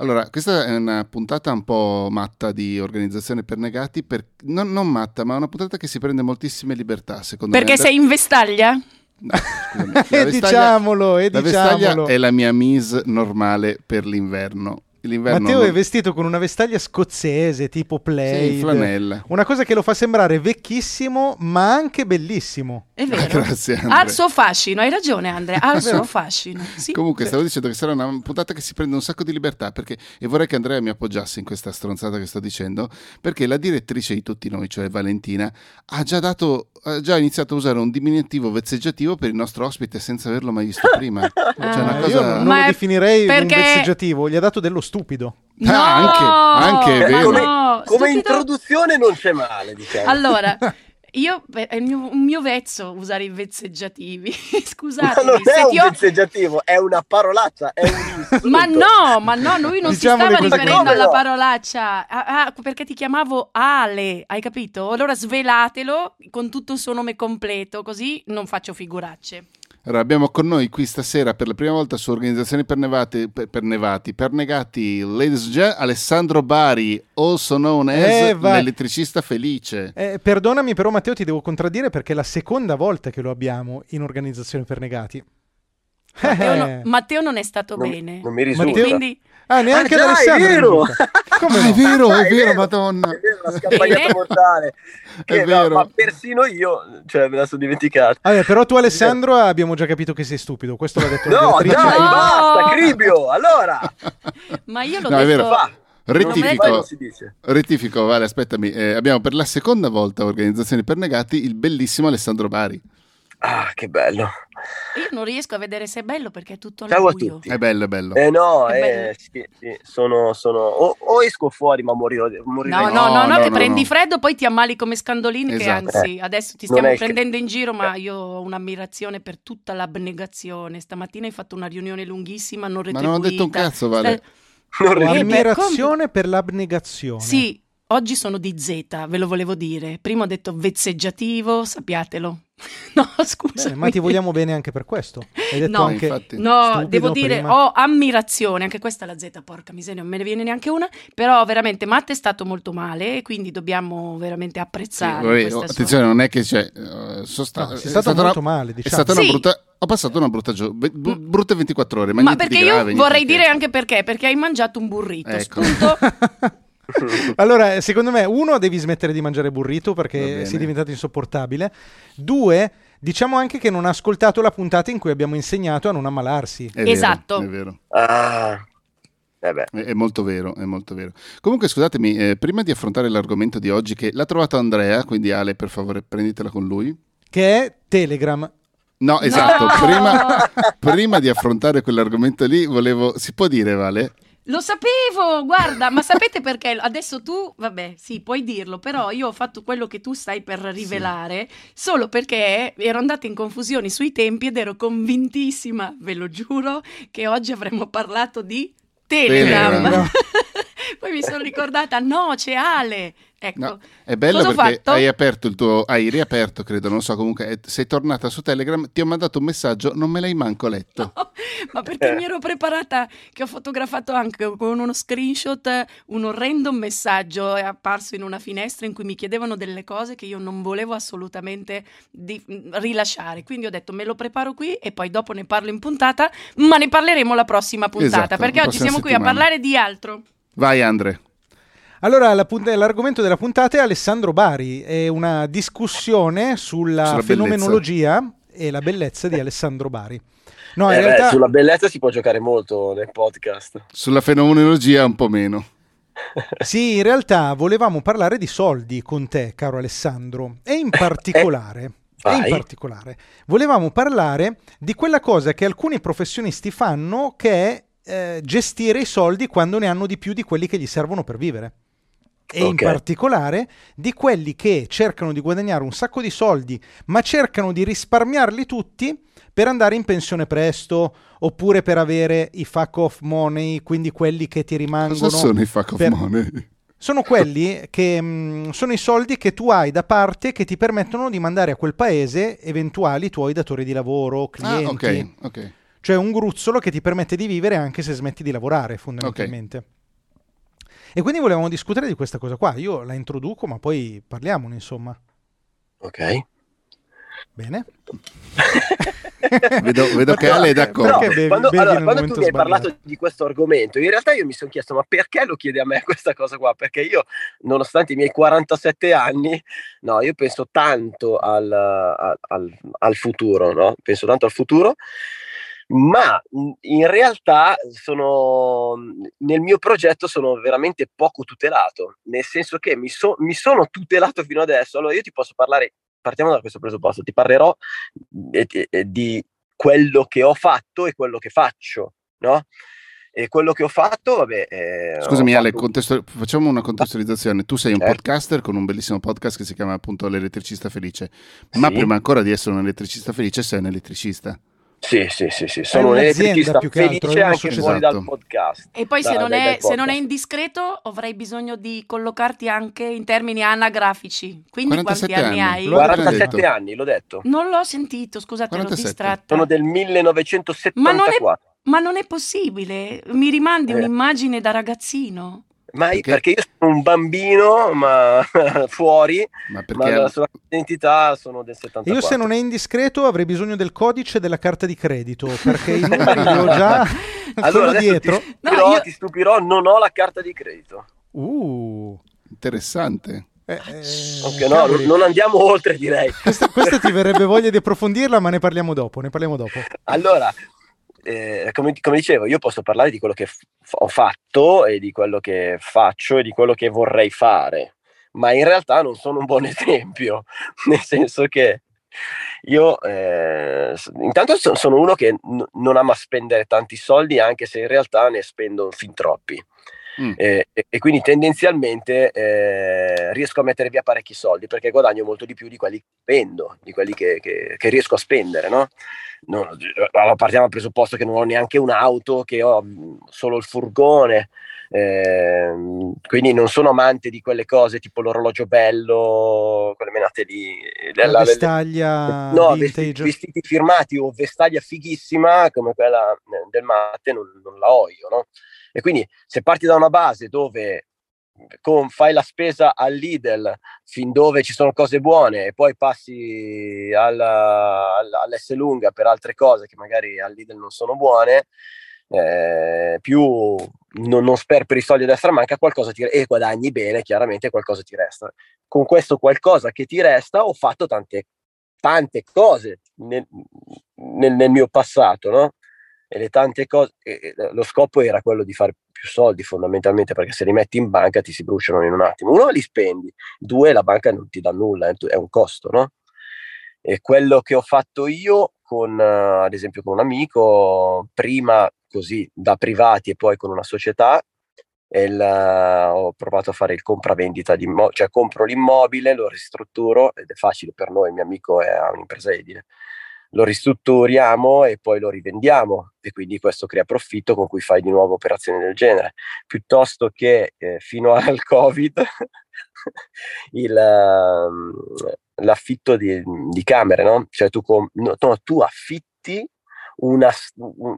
Allora, questa è una puntata un po' matta di organizzazione per negati, per... non, non matta, ma una puntata che si prende moltissime libertà, secondo Perché me. sei in vestaglia? No, scusami, E vestaglia- diciamolo, e La vestaglia diciamolo. è la mia mise normale per l'inverno. L'inverno Matteo non- è vestito con una vestaglia scozzese tipo Play. Sì, flanella. Una cosa che lo fa sembrare vecchissimo, ma anche bellissimo. È vero. Grazie, Ha Andrea. il suo fascino, hai ragione Andrea, ha il suo fascino. Sì. Comunque, stavo dicendo che sarà una puntata che si prende un sacco di libertà perché, e vorrei che Andrea mi appoggiasse in questa stronzata che sto dicendo, perché la direttrice di tutti noi, cioè Valentina, ha già, dato, ha già iniziato a usare un diminutivo vezzeggiativo per il nostro ospite senza averlo mai visto prima. Cioè, una Ah. cosa... Io non Ma lo definirei perché- un vezzeggiativo, gli ha dato dello stupido. No, Ah, anche, anche, è vero. come, no, come stupido. introduzione non c'è male, diciamo. Allora, io è il mio, un mio vezzo usare i vezzeggiativi. Scusate, non è un ho- vezzeggiativo, è una parolaccia, è un. Ma no, ma no, lui non Diciamo si stava riferendo alla no. parolaccia. Ah, ah, perché ti chiamavo Ale, hai capito? Allora svelatelo con tutto il suo nome completo, così non faccio figuracce. Allora, abbiamo con noi qui stasera per la prima volta su Organizzazioni per, Nevati, per, per Nevati, per Negati, ladies and gentlemen, Alessandro Bari, also known as Eh, l'elettricista felice. Eh, perdonami però Matteo ti devo contraddire perché è la seconda volta che lo abbiamo in organizzazione per negati. Matteo, Eh. no- Matteo non è stato Non, bene. non mi risulta. Matteo- Quindi Ah, neanche Ah, già, è Alessandro. vero! Come Ah, no? è vero, Ah, è vero, madonna. È vero, la scampagnata Bene. mortale. Che, È no, vero. ma persino io, cioè, me la sono dimenticata. Vabbè, però tu Alessandro abbiamo già capito che sei stupido, questo l'ha detto No, dai. No! basta, Cribio, allora. Ma io l'ho No, è detto... vero. Va. Rettifico. Rettifico, vale, aspettami. eh, abbiamo per la seconda volta Organizzazioni per Negati il bellissimo Alessandro Bari. Ah, che bello. Io non riesco a vedere se è bello perché è tutto al Ciao a buio. tutti. È bello, è bello. Eh no, È eh, bello. sì, sì, sono, sono... O, o esco fuori ma morirò, morirò No, no, no, no, No, che no, prendi no. freddo, poi ti ammali come scandolini. Che Esatto. anzi, adesso ti stiamo prendendo in giro, ma io ho un'ammirazione per tutta l'abnegazione. Stamattina hai fatto una riunione lunghissima, non Ma retribuita. non ho detto un cazzo, Vale. Stai-. Eh, beh, ammirazione per l'abnegazione. Sì, oggi sono di Z, ve lo volevo dire. Prima ho detto vezzeggiativo, sappiatelo. No, scusa. Ma ti vogliamo bene anche per questo. Hai detto No, anche infatti. No, devo dire, prima. ho ammirazione, anche questa è la Z, porca miseria, non me ne viene neanche una, però veramente Matt è stato molto male e quindi dobbiamo veramente Sì, apprezzare vabbè, questa oh, sua- attenzione, non è che c'è. sono sta- No, sei è stato molto una- male, È diciamo. stata una Sì. brutta. Ho passato una brutta gio- Mm. brutte 24 ore, ma, Ma perché di grave, io vorrei di dire che. anche perché, perché hai mangiato un burrito, Ecco. allora, secondo me, uno, devi smettere di mangiare burrito perché sei diventato insopportabile. Due, diciamo anche che non ha ascoltato la puntata in cui abbiamo insegnato a non ammalarsi. È vero, Esatto. È vero. Ah, eh è molto vero, è molto vero. Comunque, scusatemi, eh, prima di affrontare l'argomento di oggi, che l'ha trovato Andrea, quindi Ale, per favore, prenditela con lui. Che è Telegram. No, esatto. No! Prima, prima di affrontare quell'argomento lì, volevo. Si può dire, Vale? Lo sapevo, guarda, ma sapete perché? Adesso tu, vabbè, sì, puoi dirlo, però io ho fatto quello che tu stai per rivelare solo perché ero andata in confusione sui tempi ed ero convintissima, ve lo giuro, che oggi avremmo parlato di Telegram. Telegram. Poi mi sono ricordata, no, c'è Ale. Ecco, No, è bello cosa perché hai aperto il tuo. Hai riaperto, credo, non so. Comunque, eh, sei tornata su Telegram, ti ho mandato un messaggio, non me l'hai manco letto. ma perché mi ero preparata che ho fotografato anche con uno screenshot un orrendo messaggio è apparso in una finestra in cui mi chiedevano delle cose che io non volevo assolutamente di- rilasciare quindi ho detto me lo preparo qui e poi dopo ne parlo in puntata ma ne parleremo la prossima puntata Esatto, perché oggi siamo qui a settimana. parlare di altro Vai, Andre. Allora, la punt- l'argomento della puntata è Alessandro Bari, è una discussione sulla, Sulla fenomenologia e la bellezza di Alessandro Bari. No, in Eh beh, realtà sulla bellezza si può giocare molto nel podcast. Sulla fenomenologia, un po' meno. sì, in realtà volevamo parlare di soldi con te, caro Alessandro, e in particolare E in particolare volevamo parlare di quella cosa che alcuni professionisti fanno che è eh, gestire i soldi quando ne hanno di più di quelli che gli servono per vivere. E in Ok. particolare di quelli che cercano di guadagnare un sacco di soldi, ma cercano di risparmiarli tutti per andare in pensione presto oppure per avere i fuck off money, quindi quelli che ti rimangono. Cosa sono i fuck off per- money? Sono quelli che mh, sono i soldi che tu hai da parte che ti permettono di mandare a quel paese eventuali tuoi datori di lavoro, Ah, clienti. ok, ok. cioè un gruzzolo che ti permette di vivere anche se smetti di lavorare fondamentalmente. E quindi volevamo discutere di questa cosa qua. Io la introduco, ma poi parliamone, insomma. Ok. Bene. vedo, vedo che Ale è d'accordo. Però, bevi- quando, bevi allora, quando tu mi hai parlato di questo argomento, in realtà io mi sono chiesto, ma perché lo chiedi a me questa cosa qua? Perché io, nonostante i miei 47 anni, no, io penso tanto al, al- al- al futuro, no? Penso tanto al futuro, ma mh, in realtà sono, nel mio progetto sono veramente poco tutelato, nel senso che mi, so- mi sono tutelato fino adesso. Allora io ti posso parlare, partiamo da questo presupposto, ti parlerò eh, di quello che ho fatto e quello che faccio, no? E quello che ho fatto, vabbè... eh, Scusami Ale, fatto- contesto- facciamo una contestualizzazione. Tu sei un Certo. podcaster con un bellissimo podcast che si chiama appunto L'elettricista felice, ma Sì. prima ancora di essere un elettricista felice sei un elettricista. Sì, sì, sì, sì, sono un elettricista più che altro, felice è una anche società. fuori dal Esatto. podcast. E poi se Da- non, dai- è, dai se non è indiscreto avrei bisogno di collocarti anche in termini anagrafici. Quindi 47 quanti anni, anni. hai? Lo hai appena 47 detto. anni, l'ho detto. Non l'ho sentito, scusate, ero 47. distratta. Sono del 1974. Ma non è possibile, mi rimandi Eh. un'immagine da ragazzino. Ma Perché? perché io sono un bambino, ma fuori, Ma ma perché la sua identità sono del E 74. io se non è indiscreto avrei bisogno del codice della carta di credito, perché i numeri li ho già Allora, dietro. Ti, No, stupirò, io- ti stupirò, non ho la carta di credito. Uh. interessante. Eh, eh, Ok, no, cavoli. non andiamo oltre, direi. Questa, questa ti verrebbe voglia di approfondirla, ma ne parliamo dopo. Ne parliamo dopo. Allora, eh, come, come dicevo, io posso parlare di quello che f- ho fatto e di quello che faccio e di quello che vorrei fare, ma in realtà non sono un buon esempio, nel senso che io eh, intanto so- sono uno che n- non ama spendere tanti soldi, anche se in realtà ne spendo fin troppi. Mm. Eh, e, e quindi tendenzialmente eh, riesco a mettere via parecchi soldi perché guadagno molto di più di quelli che spendo, di quelli che, che- che riesco a spendere, no? Non- allora, partiamo dal presupposto che non ho neanche un'auto, che ho mh, solo il furgone, ehm, quindi non sono amante di quelle cose tipo l'orologio bello, quelle menate lì. La, la- vestaglia no, vintage. vestiti, vestiti firmati o vestaglia fighissima come quella eh, del Matte non, non la ho io, no? E quindi se parti da una base dove con- fai la spesa al Lidl fin dove ci sono cose buone e poi passi alla, alla- all'S lunga per altre cose che magari al Lidl non sono buone, eh, più non, non sperperi i soldi a destra manca, qualcosa ti, e guadagni bene, chiaramente qualcosa ti resta. Con questo qualcosa che ti resta ho fatto tante, tante cose nel, nel- nel mio passato, no? E le tante cose, e- e lo scopo era quello di fare più soldi fondamentalmente perché se li metti in banca ti si bruciano in un attimo. Uno li spendi, due la banca non ti dà nulla, è è un costo, no? E quello che ho fatto io con, eh, ad esempio, con un amico, prima così da privati e poi con una società, il, eh, ho provato a fare il compravendita di immobili, cioè compro l'immobile, lo ristrutturo ed è facile per noi, il mio amico è, ha un'impresa edile, lo ristrutturiamo e poi lo rivendiamo e quindi questo crea profitto con cui fai di nuovo operazioni del genere, piuttosto che eh, fino al Covid il, ehm, l'affitto di, di camere, no? Cioè tu, com- no, tu affitti una,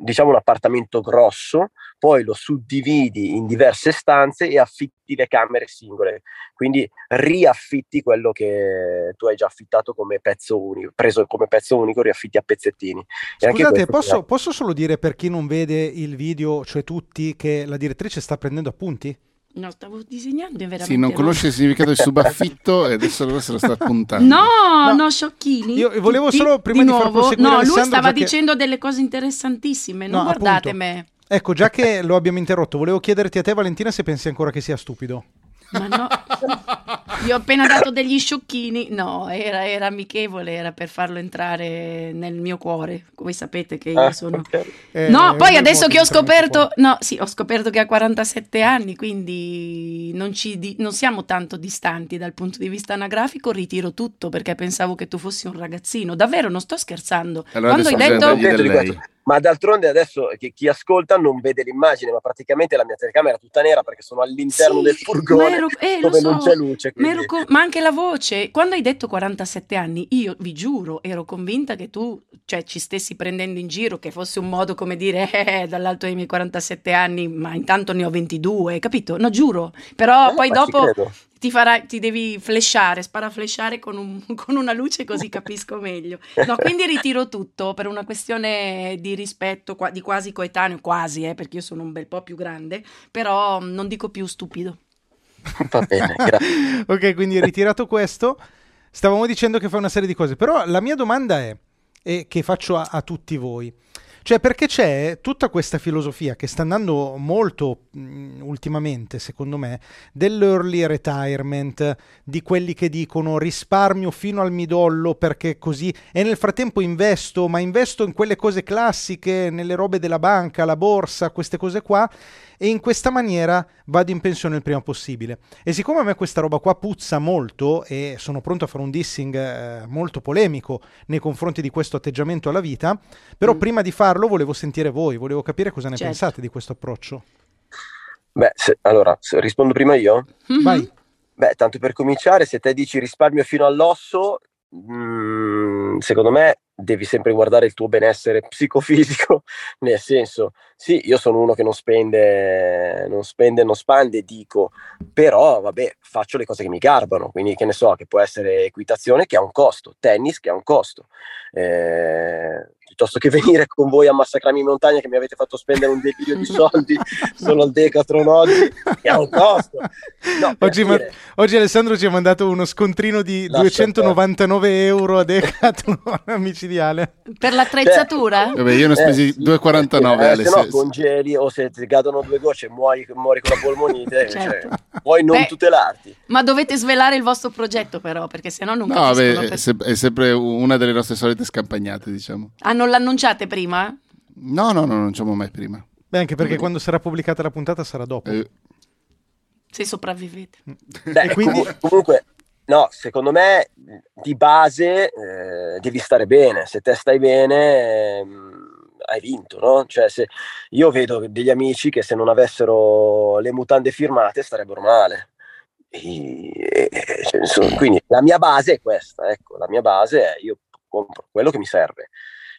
diciamo un appartamento grosso, poi lo suddividi in diverse stanze e affitti le camere singole, quindi riaffitti quello che tu hai già affittato come pezzo unico, preso come pezzo unico, riaffitti a pezzettini. Scusate, posso, crea- posso solo dire per chi non vede il video, cioè tutti, che la direttrice sta prendendo appunti? No, stavo disegnando è veramente. Sì, non conosce il significato di subaffitto e adesso allora se lo sta puntando. No, No. no, sciocchini. Io volevo solo, prima di far nuovo. proseguire No, lui Alessandro, stava già che- dicendo delle cose interessantissime. Non No, guardate appunto. me. Ecco, già che lo abbiamo interrotto, volevo chiederti a te, Valentina, se pensi ancora che sia stupido. Ma no, gli ho appena dato degli sciocchini. No, era, era amichevole, era per farlo entrare nel mio cuore. Voi sapete che io Ah, sono. Eh, No, poi adesso che ho scoperto, no, sì, ho scoperto che ha 47 anni, quindi non, ci di- non siamo tanto distanti dal punto di vista anagrafico. Ritiro tutto perché pensavo che tu fossi un ragazzino. Davvero, non sto scherzando. Allora Quando hai detto, ma d'altronde adesso che chi ascolta non vede l'immagine, ma praticamente la mia telecamera è tutta nera perché sono all'interno Sì, del furgone ero- eh, dove lo non so. c'è luce. Co- ma anche la voce, quando hai detto 47 anni, io vi giuro, ero convinta che tu cioè, ci stessi prendendo in giro, che fosse un modo come dire eh, dall'alto dei miei 47 anni, ma intanto ne ho 22, capito? No, giuro. Però No, poi dopo. Ti, farai, ti devi flashare, sparaflashare con, un- con una luce così capisco meglio. No, quindi ritiro tutto per una questione di rispetto, qua- di quasi coetaneo, quasi, eh, perché io sono un bel po' più grande, però mm, non dico più stupido. Va bene, grazie. ok, quindi ritirato questo, stavamo dicendo che fa una serie di cose, però la mia domanda è, e che faccio a, a tutti voi, cioè perché c'è tutta questa filosofia che sta andando molto mh, ultimamente, secondo me, dell'early retirement, di quelli che dicono risparmio fino al midollo perché così, e nel frattempo investo, ma investo in quelle cose classiche, nelle robe della banca, la borsa, queste cose qua, e in questa maniera vado in pensione il prima possibile. E siccome a me questa roba qua puzza molto e sono pronto a fare un dissing eh, molto polemico nei confronti di questo atteggiamento alla vita, però Mm. prima di farlo volevo sentire voi, volevo capire cosa ne Certo. pensate di questo approccio. Beh, se- allora, se rispondo prima io? Mhm. Vai. Beh, tanto per cominciare, se te dici risparmio fino all'osso, mm, secondo me devi sempre guardare il tuo benessere psicofisico, nel senso, sì, io sono uno che non spende, non spende, non spande, dico, però vabbè, faccio le cose che mi garbano, quindi che ne so, che può essere equitazione che ha un costo, tennis che ha un costo, eh, piuttosto che venire con voi a massacrarmi in montagna che mi avete fatto spendere un delirio di soldi solo al Decathlon oggi, che ha un costo. No, Oggi, ma- oggi Alessandro ci ha mandato uno scontrino di Lascia 299 euro a Decathlon micidiale. Per l'attrezzatura? Vabbè, io ne ho spesi Eh, sì, 2,49 perché, eh, Ale, se no se- congeli o se ti cadono due gocce muori, muori con la polmonite, Certo. cioè, puoi non Beh, tutelarti. Ma dovete svelare il vostro progetto però, perché sennò non No, capiscono vabbè, per- è, se- è sempre una delle nostre solite scampagnate, diciamo. Ah, non l'annunciate prima? No, no, no, non c'è mai prima. Beh, anche perché quando sarà pubblicata la puntata sarà dopo. Eh, Se sopravvivete. Beh, E quindi- comu- comunque, no, secondo me di base eh, devi stare bene. Se te stai bene, ehm, hai vinto, no? Cioè, se io vedo degli amici che se non avessero le mutande firmate starebbero male. E- e- cioè, insomma, quindi la mia base è questa, ecco, la mia base è io compro quello che mi serve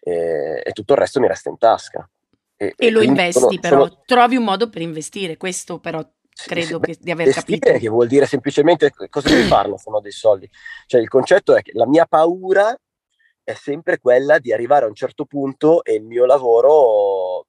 e, e tutto il resto mi resta in tasca. E lo investi sono- però, sono- trovi un modo per investire, questo però credo che- di aver capito. che vuol dire semplicemente cosa devi farne se no dei soldi. Cioè il concetto è che la mia paura è sempre quella di arrivare a un certo punto e il mio lavoro,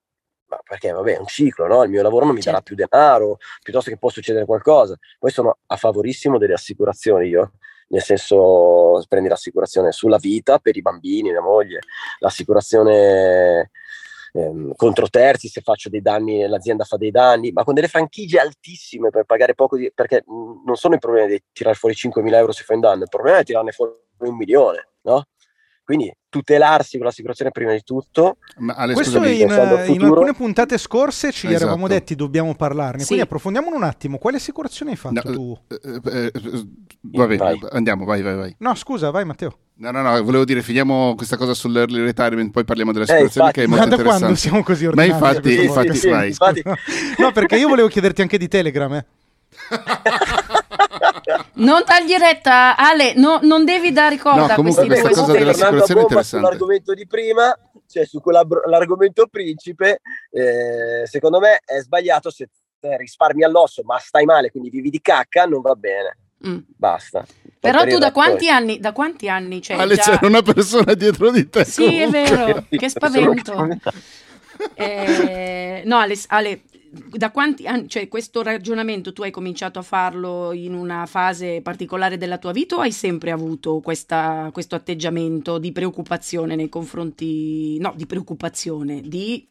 perché vabbè è un ciclo, no? Il mio lavoro non mi darà Certo. più denaro, piuttosto che può succedere qualcosa. Poi sono a favorissimo delle assicurazioni io, nel senso prendi l'assicurazione sulla vita per i bambini, mia moglie, l'assicurazione ehm, contro terzi se faccio dei danni, l'azienda fa dei danni, ma con delle franchigie altissime per pagare poco, di, perché mh, non sono il problema di tirare fuori 5.000 euro se fai un danno, il problema è tirarne fuori un milione, no? Quindi tutelarsi con l'assicurazione prima di tutto. ma Ale, Questo scusami, in, in alcune puntate scorse ci Esatto. eravamo detti dobbiamo parlarne, Sì. quindi approfondiamo un attimo. Quale assicurazione hai fatto No, tu? eh, eh, eh, va bene, Vai. andiamo, vai, vai, vai. No, scusa, vai Matteo. No, no, no, volevo dire, finiamo questa cosa sull'early retirement, poi parliamo delle Eh, assicurazioni infatti. che è Ma molto da quando interessante. siamo così Ma ordinati? infatti, Sì, infatti, sì, sì. vai. infatti- No, perché io volevo chiederti anche di Telegram. eh. Non tagli retta, Ale, no- non devi dare corda No, a comunque questi questa due. cosa a assicurazioni è interessante. Sull'argomento di prima, cioè su quell'argomento principe, eh, secondo me è sbagliato se risparmi all'osso, ma stai male, quindi vivi di cacca, non va bene. Mm. Basta. Poi Però per tu da quanti anni, da quanti anni c'è Ale, già... c'era una persona dietro di te. Sì, è comunque. vero, che spavento. Eh, no, Ale, Ale, da quanti anni, cioè questo ragionamento tu hai cominciato a farlo in una fase particolare della tua vita o hai sempre avuto questa- questo atteggiamento di preoccupazione nei confronti, no, di preoccupazione, di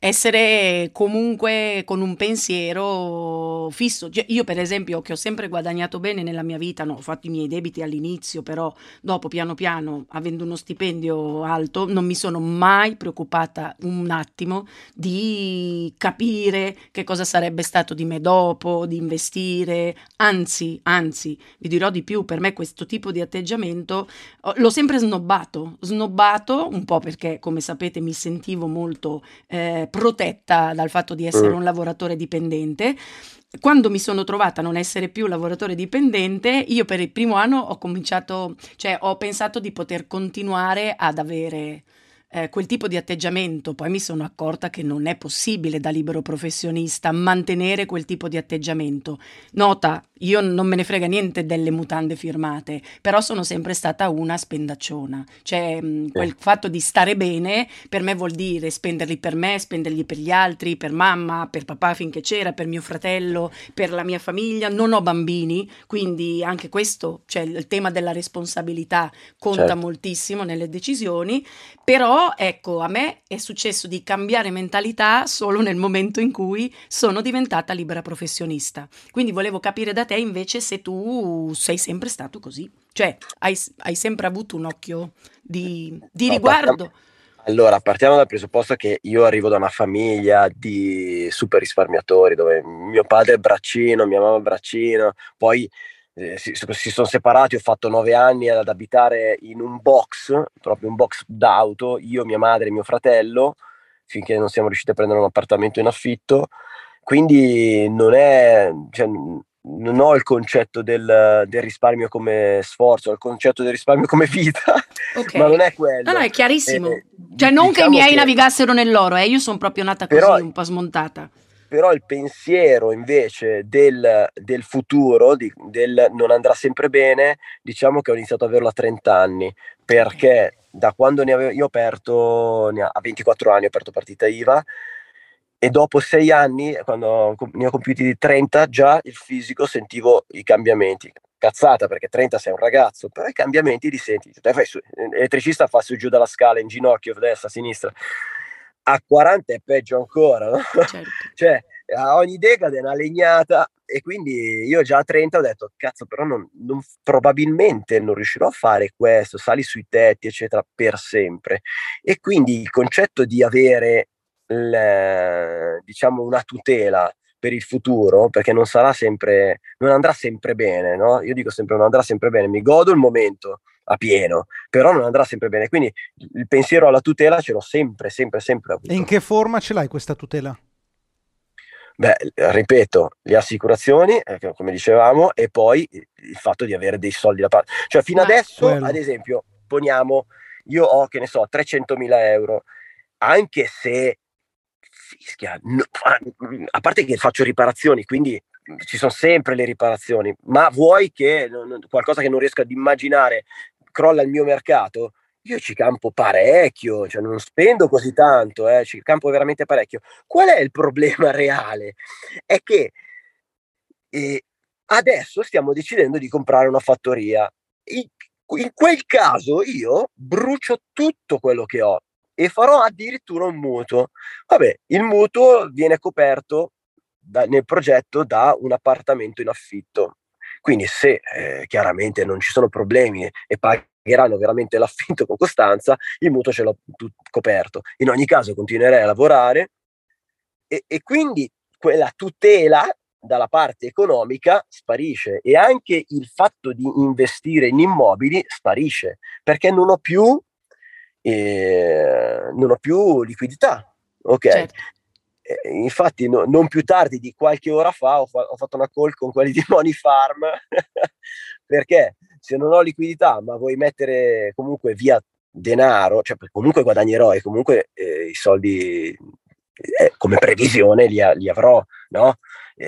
essere comunque con un pensiero fisso. Cioè, io, per esempio, che ho sempre guadagnato bene nella mia vita, no, ho fatto i miei debiti all'inizio, però dopo, piano piano, avendo uno stipendio alto, non mi sono mai preoccupata un attimo di capire che cosa sarebbe stato di me dopo, di investire. Anzi, anzi, vi dirò di più, per me questo tipo di atteggiamento oh, l'ho sempre snobbato, snobbato un po' perché, come sapete, mi sentivo molto... Eh, protetta dal fatto di essere mm. un lavoratore dipendente. Quando mi sono trovata a non essere più lavoratore dipendente, io per il primo anno ho cominciato, cioè ho pensato di poter continuare ad avere eh, quel tipo di atteggiamento. Poi mi sono accorta che non è possibile da libero professionista mantenere quel tipo di atteggiamento. Nota, io non me ne frega niente delle mutande firmate, però sono sempre stata una spendacciona. Cioè, mh, quel fatto di stare bene per me vuol dire spenderli per me, spenderli per gli altri, per mamma, per papà finché c'era, per mio fratello, per la mia famiglia. Non ho bambini, quindi anche questo, cioè il tema della responsabilità conta certo. moltissimo nelle decisioni, però ecco, a me è successo di cambiare mentalità solo nel momento in cui sono diventata libera professionista. Quindi volevo capire da te invece se tu sei sempre stato così, cioè hai, hai sempre avuto un occhio di, di riguardo. Allora, partiamo dal presupposto che io arrivo da una famiglia di super risparmiatori dove mio padre è braccino, mia mamma è braccino, poi eh, si, si, sono separati, ho fatto nove anni ad abitare in un box, proprio un box d'auto, io, mia madre e mio fratello, finché non siamo riusciti a prendere un appartamento in affitto. Quindi non è, cioè, non ho il concetto del, del, risparmio come sforzo, ho il concetto del risparmio come vita, okay. ma non è quello. No, no, è chiarissimo. Eh, cioè, non diciamo che i miei che... navigassero nell'oro, eh, io sono proprio nata così, Però, un po' smontata però il pensiero invece del, del futuro, di, del non andrà sempre bene, diciamo che ho iniziato ad averlo a 30 anni, perché da quando ne avevo, io ho aperto, a 24 anni ho aperto partita IVA, e dopo sei anni, quando ne ho compiuti di 30, già il fisico sentivo i cambiamenti. Cazzata perché 30 sei un ragazzo, però i cambiamenti li senti. Te fai su, elettricista fa su giù dalla scala in ginocchio, destra, sinistra a 40 è peggio ancora, no? certo. cioè a ogni decade è una legnata e quindi io già a 30 ho detto cazzo però non, non, probabilmente non riuscirò a fare questo, sali sui tetti eccetera per sempre e quindi il concetto di avere il, diciamo una tutela per il futuro perché non sarà sempre non andrà sempre bene no? io dico sempre non andrà sempre bene mi godo il momento a pieno, però non andrà sempre bene. Quindi il pensiero alla tutela ce l'ho sempre, sempre, sempre avuto. E in che forma ce l'hai questa tutela? Beh, ripeto, le assicurazioni, eh, come dicevamo, e poi il fatto di avere dei soldi da parte. Cioè, fino ah, adesso, quello. ad esempio, poniamo, io ho, che ne so, 300.000 euro, anche se, fischia, no, a parte che faccio riparazioni, quindi ci sono sempre le riparazioni, ma vuoi che qualcosa che non riesco ad immaginare crolla il mio mercato, io ci campo parecchio, cioè non spendo così tanto, eh, ci campo veramente parecchio. Qual è il problema reale? È che eh, adesso stiamo decidendo di comprare una fattoria. In, in quel caso io brucio tutto quello che ho e farò addirittura un mutuo. Vabbè, il mutuo viene coperto da, nel progetto da un appartamento in affitto. Quindi se eh, chiaramente non ci sono problemi e pagheranno veramente l'affitto con costanza, il mutuo ce l'ho coperto. In ogni caso continuerei a lavorare e, e quindi quella tutela dalla parte economica sparisce e anche il fatto di investire in immobili sparisce perché non ho più, eh, non ho più liquidità. Ok, certo. Infatti no, non più tardi di qualche ora fa ho, fa- ho, fatto una call con quelli di Money Farm perché se non ho liquidità ma vuoi mettere comunque via denaro, cioè comunque guadagnerò e comunque eh, i soldi eh, come previsione li, li avrò, no?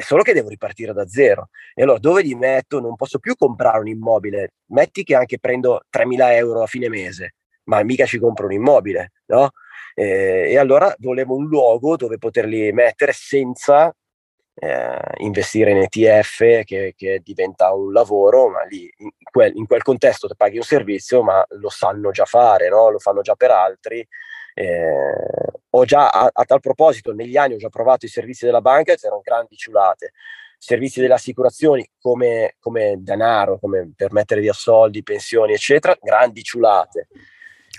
Solo che devo ripartire da zero. E allora dove li metto? Non posso più comprare un immobile. Metti che anche prendo 3.000 euro a fine mese, ma mica ci compro un immobile, no? Eh, e allora volevo un luogo dove poterli mettere senza eh, investire in ETF che, che, diventa un lavoro, ma lì in quel, in quel contesto ti paghi un servizio, ma lo sanno già fare, no? lo fanno già per altri Eh, ho già, a, a, tal proposito, negli anni ho già provato i servizi della banca, c'erano grandi ciulate. Servizi delle assicurazioni come, come denaro, come per mettere via soldi, pensioni, eccetera, grandi ciulate.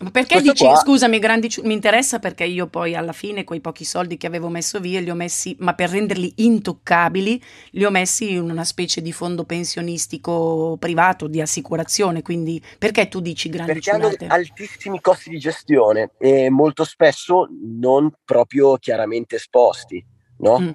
Ma perché Questo dici, qua... scusami, grandi, mi interessa perché io poi alla fine quei pochi soldi che avevo messo via li ho messi, ma per renderli intoccabili, li ho messi in una specie di fondo pensionistico privato di assicurazione, quindi perché tu dici grandi perché ciulate? hanno altissimi costi di gestione e molto spesso non proprio chiaramente esposti, no? Mm.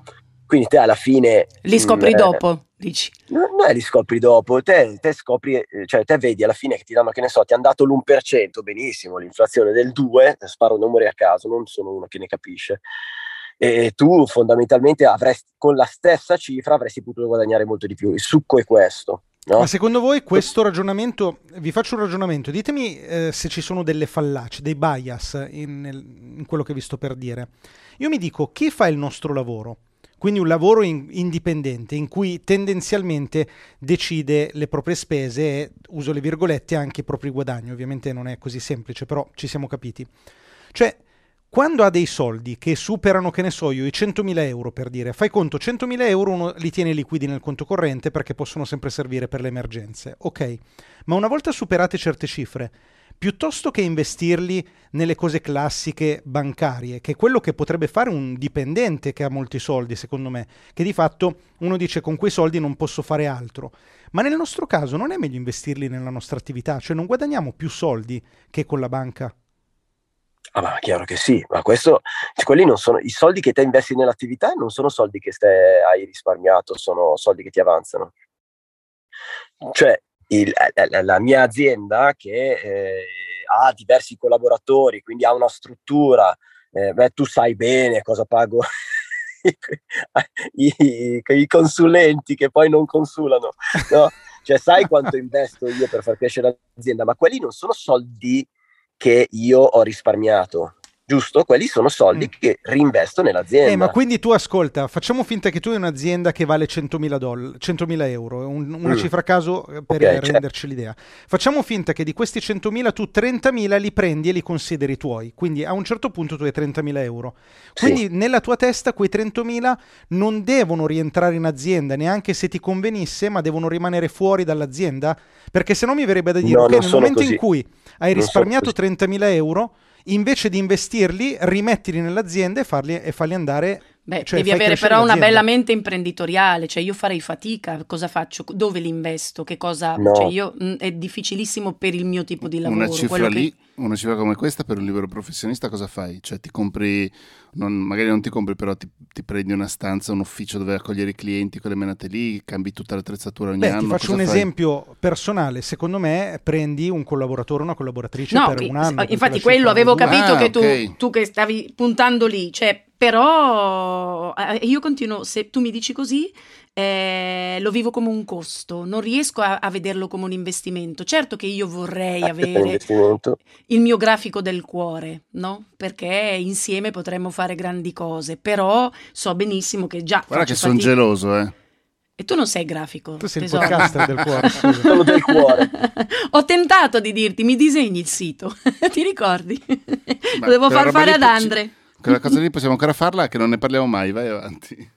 Quindi te alla fine... Li scopri mh, mm, dopo, dici? Non è li scopri dopo, te, te, scopri, eh, cioè te vedi alla fine che ti danno, che ne so, ti hanno dato l'1%, benissimo, l'inflazione del 2, sparo numeri a caso, non sono uno che ne capisce. E tu fondamentalmente avresti, con la stessa cifra avresti potuto guadagnare molto di più. Il succo è questo. No? Ma secondo voi questo ragionamento, vi faccio un ragionamento, ditemi eh, se ci sono delle fallaci, dei bias in, in quello che vi sto per dire. Io mi dico, chi fa il nostro lavoro? Quindi un lavoro in, indipendente in cui tendenzialmente decide le proprie spese e, uso le virgolette, anche i propri guadagni. Ovviamente non è così semplice, però ci siamo capiti. Cioè, quando ha dei soldi che superano, che ne so io, i 100.000 euro per dire, fai conto, 100.000 euro uno li tiene liquidi nel conto corrente perché possono sempre servire per le emergenze. Ok, ma una volta superate certe cifre, piuttosto che investirli nelle cose classiche bancarie, che è quello che potrebbe fare un dipendente che ha molti soldi, secondo me, che di fatto uno dice con quei soldi non posso fare altro. Ma nel nostro caso non è meglio investirli nella nostra attività, cioè non guadagniamo più soldi che con la banca. Ah, ma chiaro che sì, ma questo, quelli non sono i soldi che te investi nell'attività non sono soldi che stai, hai risparmiato, sono soldi che ti avanzano. Cioè, il, la, la, mia azienda che eh, ha diversi collaboratori, quindi ha una struttura, eh, beh, tu sai bene cosa pago I, i, i, consulenti che poi non consulano, no? Cioè, sai quanto investo io per far crescere l'azienda, ma quelli non sono soldi che io ho risparmiato giusto? Quelli sono soldi mm. che reinvesto nell'azienda. Eh, ma quindi tu ascolta, facciamo finta che tu hai un'azienda che vale 100.000, doll- 100.000 euro, un, una mm. cifra a caso eh, per okay, renderci certo. l'idea. Facciamo finta che di questi 100.000 tu 30.000 li prendi e li consideri tuoi, quindi a un certo punto tu hai 30.000 euro. Quindi sì. nella tua testa quei 30.000 non devono rientrare in azienda, neanche se ti convenisse, ma devono rimanere fuori dall'azienda? Perché se no mi verrebbe da dire, no, ok, nel momento così. in cui hai risparmiato 30.000 euro invece di investirli, rimettili nell'azienda e farli, e farli andare Beh, cioè, devi avere però una bella mente imprenditoriale, cioè io farei fatica, cosa faccio, dove li investo, che cosa, no. cioè io mh, mm, è difficilissimo per il mio tipo di lavoro. Una cifra lì, che... una cifra come questa per un libero professionista cosa fai? Cioè ti compri, non, magari non ti compri però ti, ti, prendi una stanza, un ufficio dove accogliere i clienti, quelle menate lì, cambi tutta l'attrezzatura ogni Beh, anno. Ti faccio un fai? esempio personale, secondo me prendi un collaboratore, una collaboratrice no, per che, un anno. Infatti quello avevo capito ah, che tu, okay. tu che stavi puntando lì, cioè però eh, io continuo, se tu mi dici così, eh, lo vivo come un costo, non riesco a, a, vederlo come un investimento. Certo che io vorrei ah, avere il mio grafico del cuore, no? Perché insieme potremmo fare grandi cose, però so benissimo che già... Guarda che sono geloso, eh. E tu non sei grafico. Tu sei tesoro. il podcaster del cuore. Solo del cuore. Ho tentato di dirti, mi disegni il sito, ti ricordi? Lo devo far fare ad Andre. Quella cosa lì possiamo ancora farla, che non ne parliamo mai, vai avanti.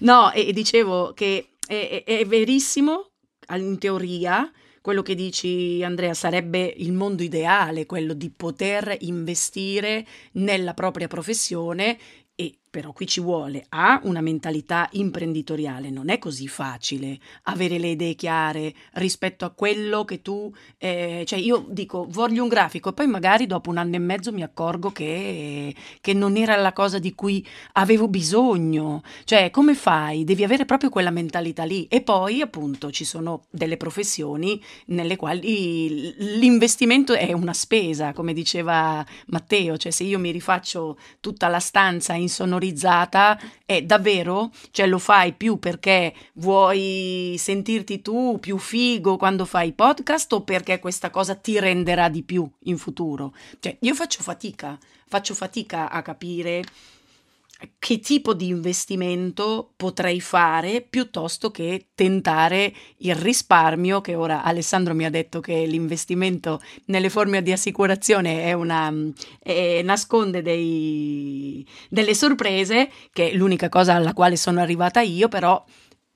No, e, dicevo che è, è, verissimo, in teoria, quello che dici Andrea sarebbe il mondo ideale, quello di poter investire nella propria professione e però qui ci vuole A, una mentalità imprenditoriale, non è così facile avere le idee chiare rispetto a quello che tu, eh, cioè io dico voglio un grafico e poi magari dopo un anno e mezzo mi accorgo che, che non era la cosa di cui avevo bisogno, cioè come fai? Devi avere proprio quella mentalità lì. E poi appunto ci sono delle professioni nelle quali l'investimento è una spesa, come diceva Matteo, cioè se io mi rifaccio tutta la stanza in sonorità sonorizzata è davvero, cioè lo fai più perché vuoi sentirti tu più figo quando fai podcast o perché questa cosa ti renderà di più in futuro? Cioè io faccio fatica, faccio fatica a capire che tipo di investimento potrei fare piuttosto che tentare il risparmio, che ora Alessandro mi ha detto che l'investimento nelle forme di assicurazione è una, è, nasconde dei, delle sorprese, che è l'unica cosa alla quale sono arrivata io, però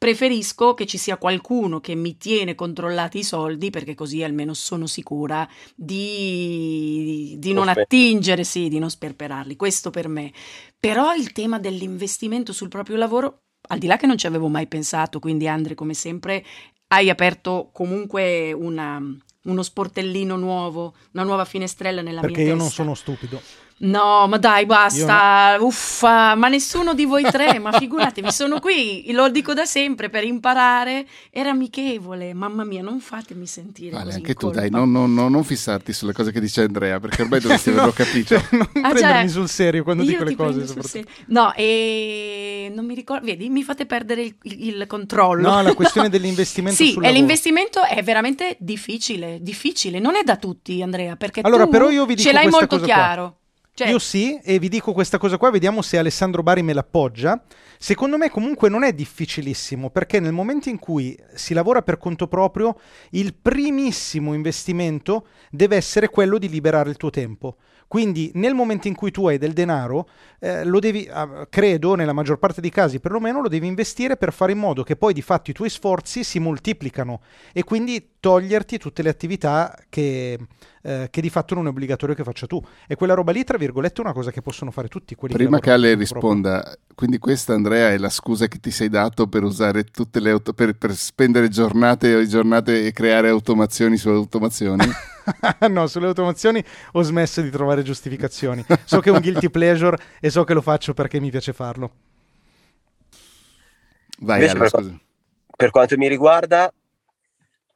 preferisco che ci sia qualcuno che mi tiene controllati i soldi perché così almeno sono sicura di, di non attingere, sì, di non sperperarli. Questo per me. Però il tema dell'investimento sul proprio lavoro, al di là che non ci avevo mai pensato, quindi Andre, come sempre, hai aperto comunque una, uno sportellino nuovo, una nuova finestrella nella perché mia testa. Perché io non sono stupido. No, ma dai, basta. No. Uffa, ma nessuno di voi tre, ma figuratevi, sono qui, lo dico da sempre per imparare. Era amichevole, mamma mia, non fatemi sentire. Vale, così anche tu, dai, non, non, non, fissarti sulle cose che dice Andrea, perché ormai dovresti no, averlo capito. Cioè, non ah, prendermi cioè, sul serio quando dico le cose. No, e non mi ricordo, vedi, mi fate perdere il, il controllo. No, la questione dell'investimento. sì, e l'investimento è veramente difficile, difficile, non è da tutti, Andrea, perché allora, però io vi dico ce l'hai molto chiaro. Qua. Cioè... Io sì, e vi dico questa cosa qua, vediamo se Alessandro Bari me l'appoggia. Secondo me comunque non è difficilissimo, perché nel momento in cui si lavora per conto proprio, il primissimo investimento deve essere quello di liberare il tuo tempo. Quindi nel momento in cui tu hai del denaro, eh, lo devi, ah, credo, nella maggior parte dei casi perlomeno, lo devi investire per fare in modo che poi di fatto i tuoi sforzi si moltiplicano e quindi toglierti tutte le attività che, eh, che di fatto non è obbligatorio che faccia tu. E quella roba lì, tra virgolette, è una cosa che possono fare tutti quelli Prima che, che Ale risponda, proprio. quindi questa Andrea è la scusa che ti sei dato per usare tutte le auto, per, per spendere giornate e giornate e creare automazioni su automazioni? no, sulle automazioni ho smesso di trovare giustificazioni. So che è un guilty pleasure e so che lo faccio perché mi piace farlo. Vai, Ale, per, per quanto mi riguarda,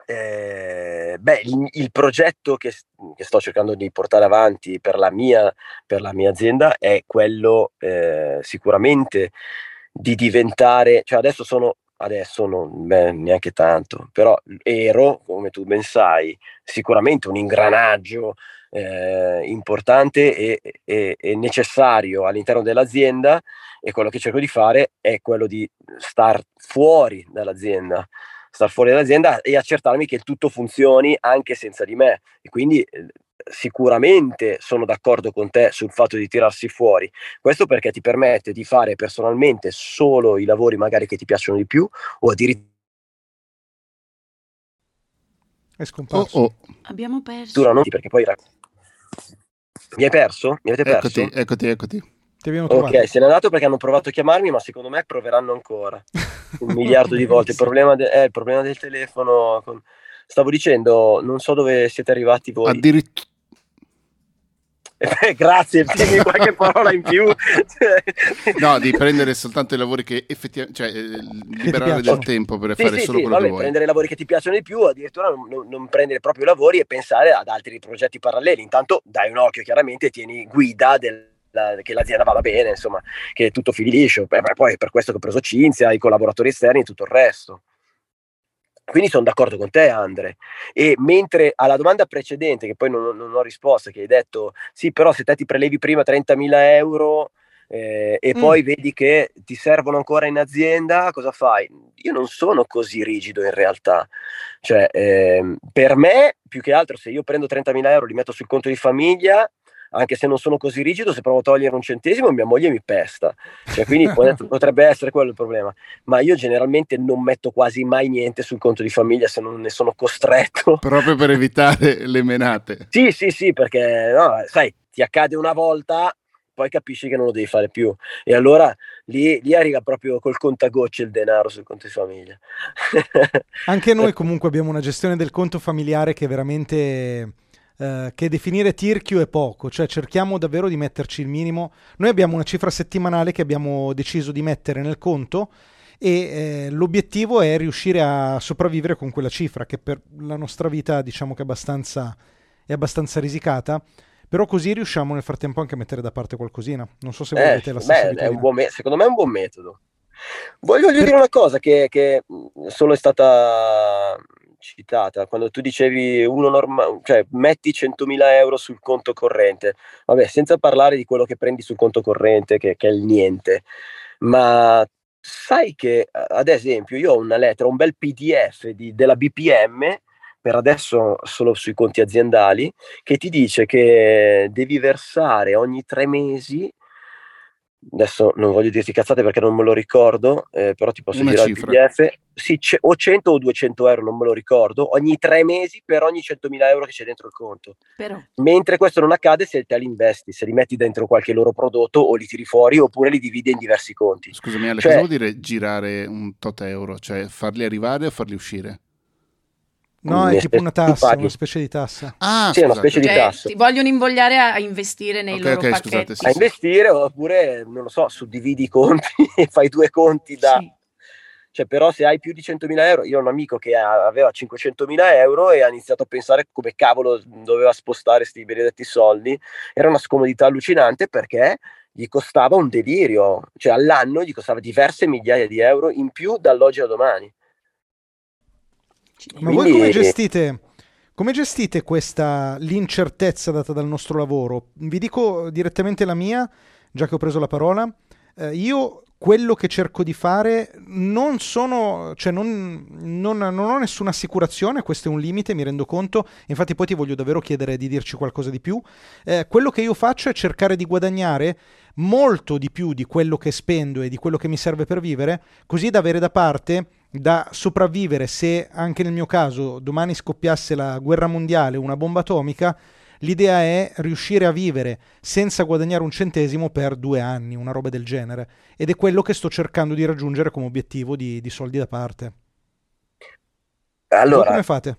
eh, beh, il, il progetto che, che, sto cercando di portare avanti per la mia, per la mia azienda è quello eh, sicuramente di diventare, cioè adesso sono adesso non beh, neanche tanto, però ero, come tu ben sai, sicuramente un ingranaggio eh, importante e, e, e, necessario all'interno dell'azienda e quello che cerco di fare è quello di star fuori dall'azienda star fuori dall'azienda e accertarmi che tutto funzioni anche senza di me e quindi eh, sicuramente sono d'accordo con te sul fatto di tirarsi fuori. Questo perché ti permette di fare personalmente solo i lavori magari che ti piacciono di più o addirittura è scomparso. Oh, oh. Abbiamo perso. Non perché poi mi hai perso? Mi avete perso? Eccoti, eccoti, eccoti. Ok, se n'è andato perché hanno provato a chiamarmi, ma secondo me proveranno ancora un miliardo di volte. Il problema, de- è il problema del telefono. Con... Stavo dicendo, non so dove siete arrivati voi. Addirittura grazie, dimmi qualche parola in più. no, di prendere soltanto i lavori che effettivamente, cioè eh, liberare del tempo per sì, fare sì, solo sì, quello vabbè, che vuoi. prendere i lavori che ti piacciono di più, addirittura non, non, prendere proprio i lavori e pensare ad altri progetti paralleli. Intanto dai un occhio chiaramente e tieni guida del la, che l'azienda vada bene, insomma, che tutto fili liscio. Beh, poi è per questo che ho preso Cinzia, i collaboratori esterni e tutto il resto. Quindi sono d'accordo con te, Andre. E mentre alla domanda precedente, che poi non, non ho risposto, che hai detto sì, però se te ti prelevi prima 30.000 euro eh, e mm. poi vedi che ti servono ancora in azienda, cosa fai? Io non sono così rigido in realtà. Cioè, eh, per me, più che altro, se io prendo 30.000 euro, li metto sul conto di famiglia, anche se non sono così rigido, se provo a togliere un centesimo mia moglie mi pesta. Cioè, quindi potrebbe essere quello il problema. Ma io generalmente non metto quasi mai niente sul conto di famiglia se non ne sono costretto. Proprio per evitare le menate. Sì, sì, sì, perché no, sai, ti accade una volta, poi capisci che non lo devi fare più. E allora lì, lì arriva proprio col contagocce il denaro sul conto di famiglia. Anche noi comunque abbiamo una gestione del conto familiare che è veramente eh, che definire tirchio è poco, cioè cerchiamo davvero di metterci il minimo. Noi abbiamo una cifra settimanale che abbiamo deciso di mettere nel conto e eh, l'obiettivo è riuscire a sopravvivere con quella cifra che per la nostra vita diciamo che è abbastanza, è abbastanza risicata però così riusciamo nel frattempo anche a mettere da parte qualcosina. Non so se eh, volete la stessa beh, me- secondo me è un buon metodo. Voglio, voglio per... dire una cosa che, che solo è stata citata, quando tu dicevi uno normale, cioè metti 100.000 euro sul conto corrente, vabbè, senza parlare di quello che prendi sul conto corrente, che, che è il niente, ma sai che ad esempio io ho una lettera, un bel PDF di, della BPM, per adesso solo sui conti aziendali, che ti dice che devi versare ogni tre mesi adesso non voglio dirti cazzate perché non me lo ricordo, eh, però ti posso Una dire cifra. al PDF, sì, c- o 100 o 200 euro, non me lo ricordo, ogni tre mesi per ogni 100.000 euro che c'è dentro il conto. Però, Mentre questo non accade se te li investi, se li metti dentro qualche loro prodotto o li tiri fuori oppure li dividi in diversi conti. Scusami Ale, Cioè- cosa vuol dire girare un tot euro? Cioè farli arrivare o farli uscire? No, è tipo una tassa, paghi. una specie di tassa. Ah, Sì, è una scusate. specie di cioè, tasso. ti vogliono invogliare a, a investire nei Ok, loro ok, pacchetti. scusate, sì, A investire oppure, non lo so, suddividi i conti e fai due conti da... Sì. Cioè, però se hai più di 100.000 euro, io ho un amico che aveva 500.000 euro e ha iniziato a pensare come cavolo doveva spostare questi benedetti soldi. Era una scomodità allucinante perché gli costava un delirio, cioè all'anno gli costava diverse migliaia di euro in più dall'oggi al domani. Ma voi Quindi- come gestite, come gestite questa l'incertezza data dal nostro lavoro? Vi dico direttamente la mia, già che ho preso la parola. Eh, io quello che cerco di fare non sono, cioè non, non- non ho nessuna assicurazione, questo è un limite, mi rendo conto. Infatti, poi ti voglio davvero chiedere di dirci qualcosa di più. Eh, quello che io faccio è cercare di guadagnare molto di più di quello che spendo e di quello che mi serve per vivere, così da avere da parte da sopravvivere se anche nel mio caso domani scoppiasse la guerra mondiale una bomba atomica, l'idea è riuscire a vivere senza guadagnare un centesimo per due anni, una roba del genere. Ed è quello che sto cercando di raggiungere come obiettivo di, di soldi da parte. Allora, come fate?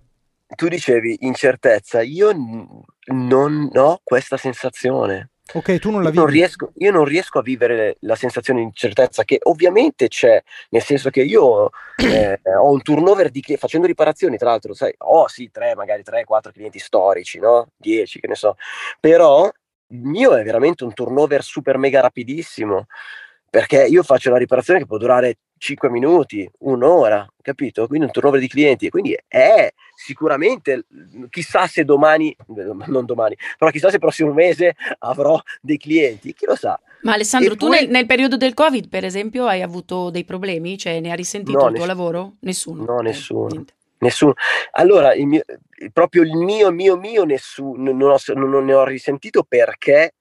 tu dicevi incertezza, io n- non ho questa sensazione. Ok, tu non la Io non, vivi. riesco, io non riesco a vivere la sensazione di incertezza che ovviamente c'è, nel senso che io eh, ho un turnover di che facendo riparazioni, tra l'altro, sai, ho sì, tre, magari tre, quattro clienti storici, no? Dieci, che ne so, però il mio è veramente un turnover super mega rapidissimo, perché io faccio una riparazione che può durare 5 minuti, un'ora, capito? Quindi un turnover di clienti, e quindi è sicuramente, chissà se domani, non domani, però chissà se il prossimo mese avrò dei clienti, chi lo sa. Ma Alessandro, E tu poi- nel, nel periodo del Covid, per esempio, hai avuto dei problemi? Cioè, ne hai risentito No, il tuo ness- lavoro? Nessuno. no, nessuno. niente. Nessuno. Allora, il mio- proprio il mio, mio, mio, nessuno, non, ho, non ne ho risentito perché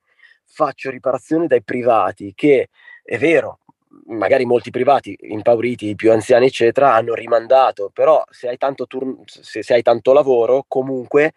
faccio riparazioni dai privati, che è vero, magari molti privati impauriti, i più anziani, eccetera, hanno rimandato, però se hai tanto, turn- se, se hai tanto lavoro, comunque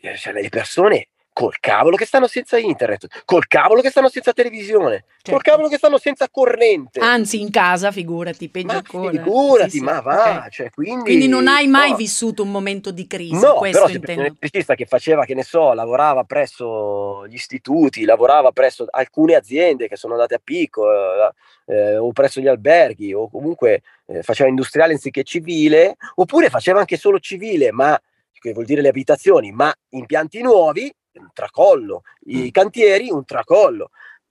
eh, cioè, le persone col cavolo che stanno senza internet, col cavolo che stanno senza televisione, Certo. col cavolo che stanno senza corrente. Anzi, in casa, figurati, peggio ancora. figurati, Sì, sì, ma va, ok. cioè, quindi, Quindi non hai mai no. vissuto un momento di crisi, No, questo però un elettricista che faceva, che ne so, lavorava presso gli istituti, lavorava presso alcune aziende che sono andate a picco, eh, eh, o presso gli alberghi, o comunque eh, faceva industriale anziché civile, oppure faceva anche solo civile, ma che vuol dire le abitazioni, ma impianti nuovi, un tracollo, i Mm. cantieri, un tracollo.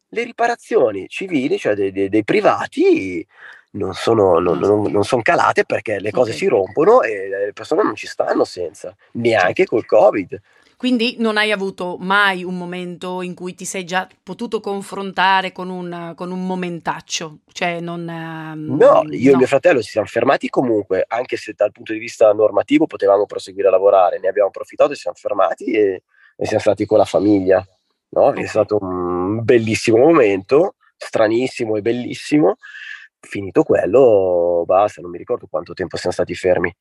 Le riparazioni civili, cioè dei, dei- dei privati, non sono, non, non- non son calate perché le cose Ok. si rompono e le persone non ci stanno senza, neanche col Covid. Quindi non hai avuto mai un momento in cui ti sei già potuto confrontare con un, con un momentaccio? Cioè, non... ehm, No, io e no. mio fratello ci siamo fermati comunque, anche se dal punto di vista normativo potevamo proseguire a lavorare, ne abbiamo approfittato, ci siamo fermati e, e siamo stati con la famiglia. No? È stato un bellissimo momento, stranissimo e bellissimo. Finito quello, basta, non mi ricordo quanto tempo siamo stati fermi.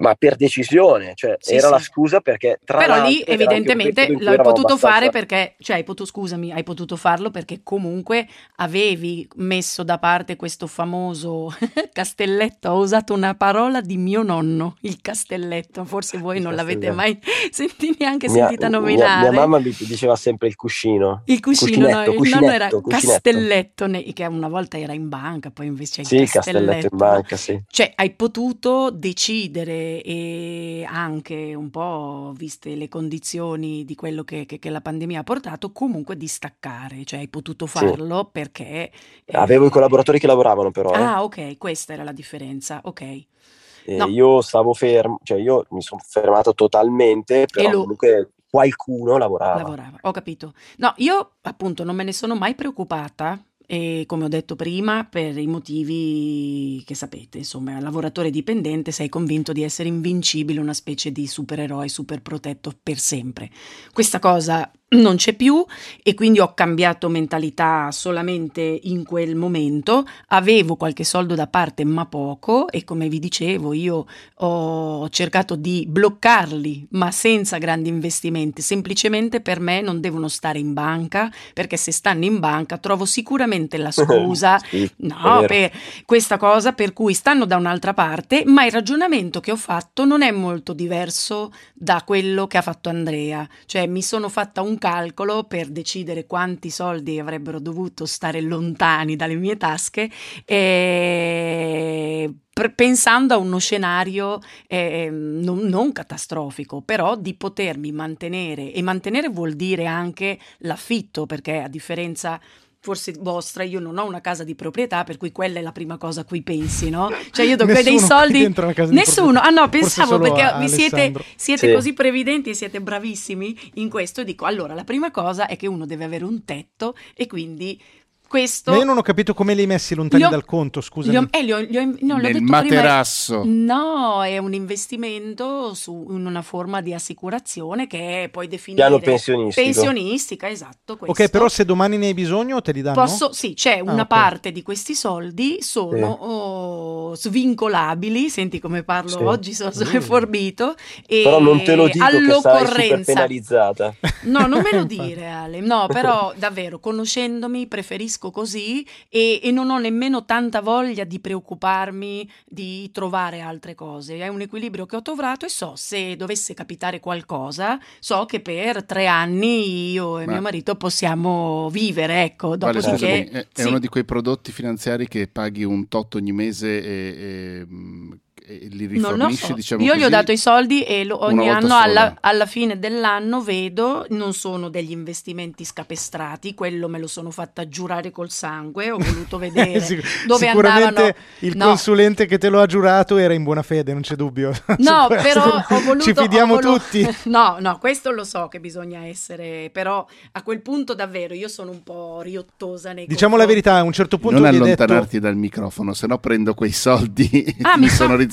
Ma per decisione, cioè Sì, era sì. la scusa perché tra Però lì evidentemente l'hai potuto fare abbastanza- perché, cioè hai potuto, scusami, hai potuto farlo perché comunque avevi messo da parte questo famoso castelletto, ho usato una parola di mio nonno, il castelletto, forse voi non l'avete mai senti- neanche Mia- sentita mia- nominare. Mia, mamma mi diceva sempre il cuscino. Il cuscino, no, Cuscinetto, il nonno era cuscinetto, castelletto, che una volta era in banca, poi invece è Sì, il castelletto in banca, sì. Cioè, hai potuto decidere e anche un po', viste le condizioni di quello che, che- che la pandemia ha portato, comunque di staccare, cioè hai potuto Sì. farlo perché... eh, Avevo i collaboratori che lavoravano però, eh. Ah, ok, questa era la differenza, ok. No. Io stavo fermo, cioè io mi sono fermato totalmente, però lo... comunque qualcuno lavorava. Lavorava, ho capito. No, io appunto non me ne sono mai preoccupata e come ho detto prima, per i motivi che sapete, insomma, lavoratore dipendente sei convinto di essere invincibile, una specie di supereroe super protetto per sempre. Questa cosa non c'è più e quindi ho cambiato mentalità solamente in quel momento. Avevo qualche soldo da parte, ma poco, e come vi dicevo, io ho cercato di bloccarli, ma senza grandi investimenti. Semplicemente per me non devono stare in banca, perché se stanno in banca trovo sicuramente la scusa sì, no, per questa cosa per cui stanno da un'altra parte, ma il ragionamento che ho fatto non è molto diverso da quello che ha fatto Andrea. Cioè mi sono fatta un calcolo per decidere quanti soldi avrebbero dovuto stare lontani dalle mie tasche e pensando a uno scenario eh, non, non, catastrofico, però di potermi mantenere e mantenere vuol dire anche l'affitto, perché a differenza forse vostra, io non ho una casa di proprietà, per cui quella è la prima cosa a cui pensi, no? Cioè io dopo dei soldi... Nessuno, ah no, pensavo perché vi siete, siete sì. così previdenti e siete bravissimi in questo, dico allora la prima cosa è che uno deve avere un tetto e quindi questo... Ma io non ho capito come li hai messi lontani ho, dal conto, scusa. Eh, li ho, li ho, no, Nel materasso. Prima, no, è un investimento su in una forma di assicurazione che è poi definire... Piano pensionistico. Pensionistica, esatto. Questo. Ok, però se domani ne hai bisogno te li danno? Posso, sì, c'è una ah, okay. parte di questi soldi sono sì. oh, svincolabili, senti come parlo sì. oggi, sono mm. forbito. E però non te lo dico all'occorrenza. penalizzata. No, non me lo dire Ale, no, però davvero, conoscendomi preferisco capisco così e, e, non ho nemmeno tanta voglia di preoccuparmi di trovare altre cose. È un equilibrio che ho trovato e so se dovesse capitare qualcosa, so che per tre anni io e Ma... mio marito possiamo vivere. Ecco, dopodiché. Vale, è, è sì. uno di quei prodotti finanziari che paghi un tot ogni mese e, e li rifornisci, so. diciamo Io così, gli ho dato i soldi e lo, ogni anno alla, alla, fine dell'anno vedo, non sono degli investimenti scapestrati, quello me lo sono fatta giurare col sangue, ho voluto vedere Sic- dove sicuramente andavano. il no. consulente che te lo ha giurato era in buona fede, non c'è dubbio. No, però ho voluto... Ci fidiamo voluto, tutti. No, no, questo lo so che bisogna essere, però a quel punto davvero io sono un po' riottosa nei Diciamo confronti. la verità, a un certo punto... Non allontanarti detto... dal microfono, se no prendo quei soldi ah, mi